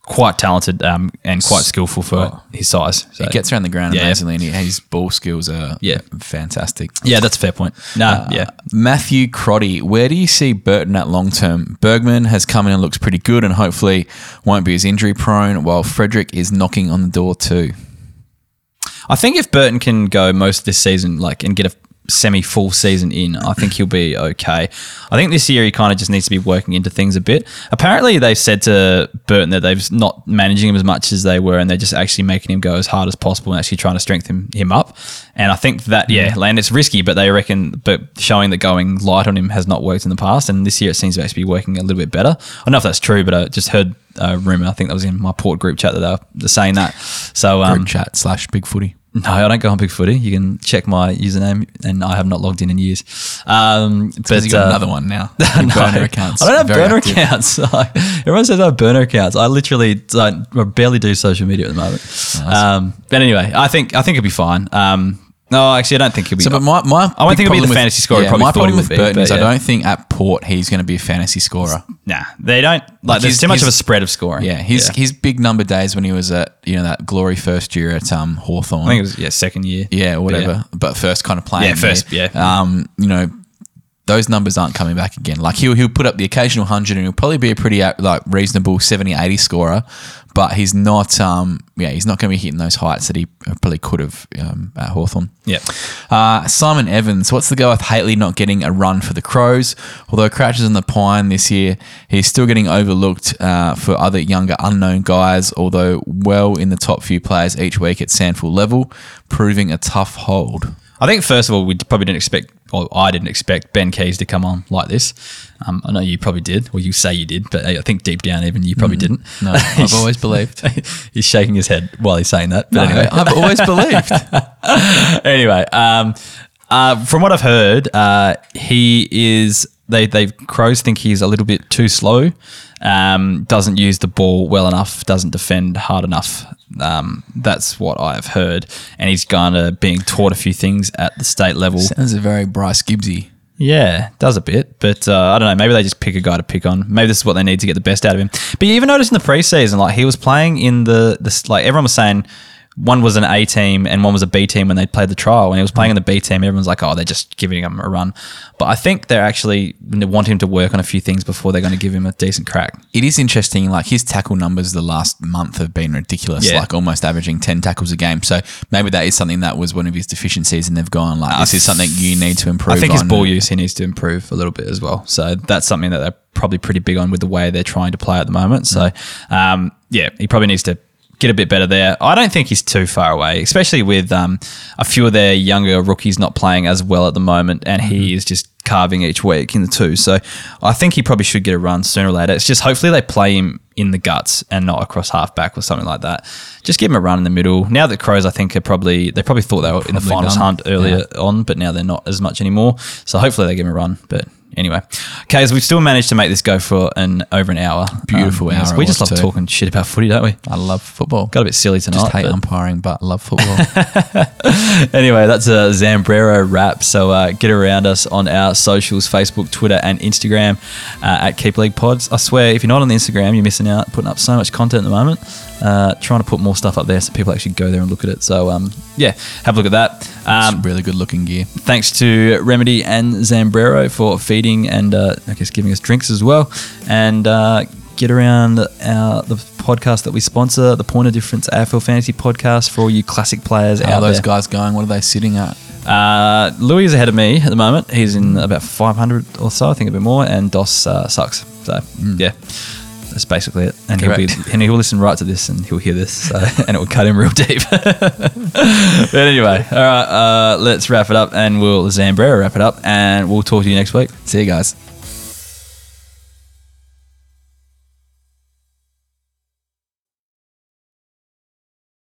quite talented um, and quite skillful for his size. So, he gets around the ground Yeah. amazingly, and he, his ball skills are Yeah. fantastic. yeah, that's a fair point. No, Uh, yeah. Matthew Crotty, where do you see Burton at long term? Bergman has come in and looks pretty good, and hopefully won't be as injury prone. While Frederick is knocking on the door too. I think if Burton can go most of this season, like, and get a semi full season in, I think he'll be okay. I think this year he kind of just needs to be working into things a bit. Apparently, they've said to Burton that they've not managing him as much as they were, and they're just actually making him go as hard as possible and actually trying to strengthen him up. And I think that, yeah, land it's risky, but they reckon, but showing that going light on him has not worked in the past, and this year it seems to actually be working a little bit better. I don't know if that's true, but I just heard a rumor. I think that was in my port group chat that they were they're saying that. So, um, Group chat slash big footy. No, I don't go on Big Footy. You can check my username, and I have not logged in in years. Um, but you got uh, another one now. no, burner accounts. I don't have burner active. accounts. Everyone says I have burner accounts. I literally don't, I barely do social media at the moment. Um, but anyway, I think I think it'll be fine. Um, no, actually, I don't think he'll be. So, but my, my I won't think he'll be the with- fantasy scorer Yeah, probably my problem with be, Burton but is I don't think at Port he's going to be a fantasy scorer. nah, they don't. Like, there's he's- too much of a spread of scoring. Yeah, his his big number days when he was at you know that glory first year at um Hawthorn. I think it was yeah second year. yeah, But whatever. But first kind of playing. Yeah, first, year. yeah. Um, you know, those numbers aren't coming back again. Like he'll he'll put up the occasional hundred and he'll probably be a pretty uh, like reasonable 70, 80 scorer, but he's not. Um, yeah, he's not going to be hitting those heights that he probably could have um, at Hawthorn. Yeah. Uh, Simon Evans, what's the go with Hately not getting a run for the Crows? Although Crouches in the Pine this year, he's still getting overlooked uh, for other younger unknown guys, although well in the top few players each week at SANFL level, proving a tough hold. I think first of all, we probably didn't expect, or I didn't expect Ben Keays to come on like this. Um, I know you probably did, or you say you did, but I think deep down, even you probably didn't. No, I've always believed. he's shaking his head while he's saying that. But No, anyway, I've always believed. anyway, um, uh, from what I've heard, uh, he is they they crows think he's a little bit too slow. Um, doesn't use the ball well enough. Doesn't defend hard enough. Um, that's what I've heard, and he's kind of being taught a few things at the state level. Sounds a very Bryce Gibbsy. Yeah, does a bit, but uh, I don't know. Maybe they just pick a guy to pick on. Maybe this is what they need to get the best out of him. But you even noticed in the preseason, like he was playing in the this, like everyone was saying. One was an A team and one was a B team when they played the trial. When he was playing in the B team, everyone's like, "Oh, they're just giving him a run." But I think they're actually they want him to work on a few things before they're going to give him a decent crack. It is interesting. Like his tackle numbers the last month have been ridiculous. Yeah. Like almost averaging ten tackles a game. So maybe that is something that was one of his deficiencies, and they've gone like, this is something you need to improve. I think his ball use he needs to improve a little bit as well. So that's something that they're probably pretty big on with the way they're trying to play at the moment. So um, yeah, he probably needs to get a bit better there. I don't think he's too far away, especially with um, a few of their younger rookies not playing as well at the moment, and he is just carving each week in the two. So I think he probably should get a run sooner or later. It's just hopefully they play him in the guts and not across halfback or something like that. Just give him a run in the middle. Now that Crows, I think, are probably they probably thought they were in the finals done. hunt earlier on, but now they're not as much anymore. So hopefully they give him a run. But anyway, okay, so we've still managed to make this go for an over an hour. Beautiful Um, hour We just love too. talking shit about footy, don't we? I love football. Got a bit silly tonight. Just hate but- umpiring, but love football. anyway, that's a Zambrero wrap. So uh, get around us on our socials Facebook, Twitter, and Instagram uh, at Keep League Pods. I swear, if you're not on the Instagram, you're missing out. Putting up so much content at the moment. Uh, trying to put more stuff up there so people actually go there and look at it. So um, yeah, have a look at that. Um, really good looking gear. thanks to Remedy and Zambrero for feeding and uh, I guess giving us drinks as well. And uh, get around our, the podcast that we sponsor, the Point of Difference AFL Fantasy Podcast for all you classic players How out are those there. guys going? What are they sitting at? Uh, Louis is ahead of me at the moment. He's in about 500 or so, I think a bit more, and Dos uh, sucks. So yeah, that's basically it. And he'll be and he'll listen right to this, and he'll hear this, so, and it will cut him real deep. but anyway, all right, uh, let's wrap it up, and we'll Zambrero wrap it up, and we'll talk to you next week. See you guys.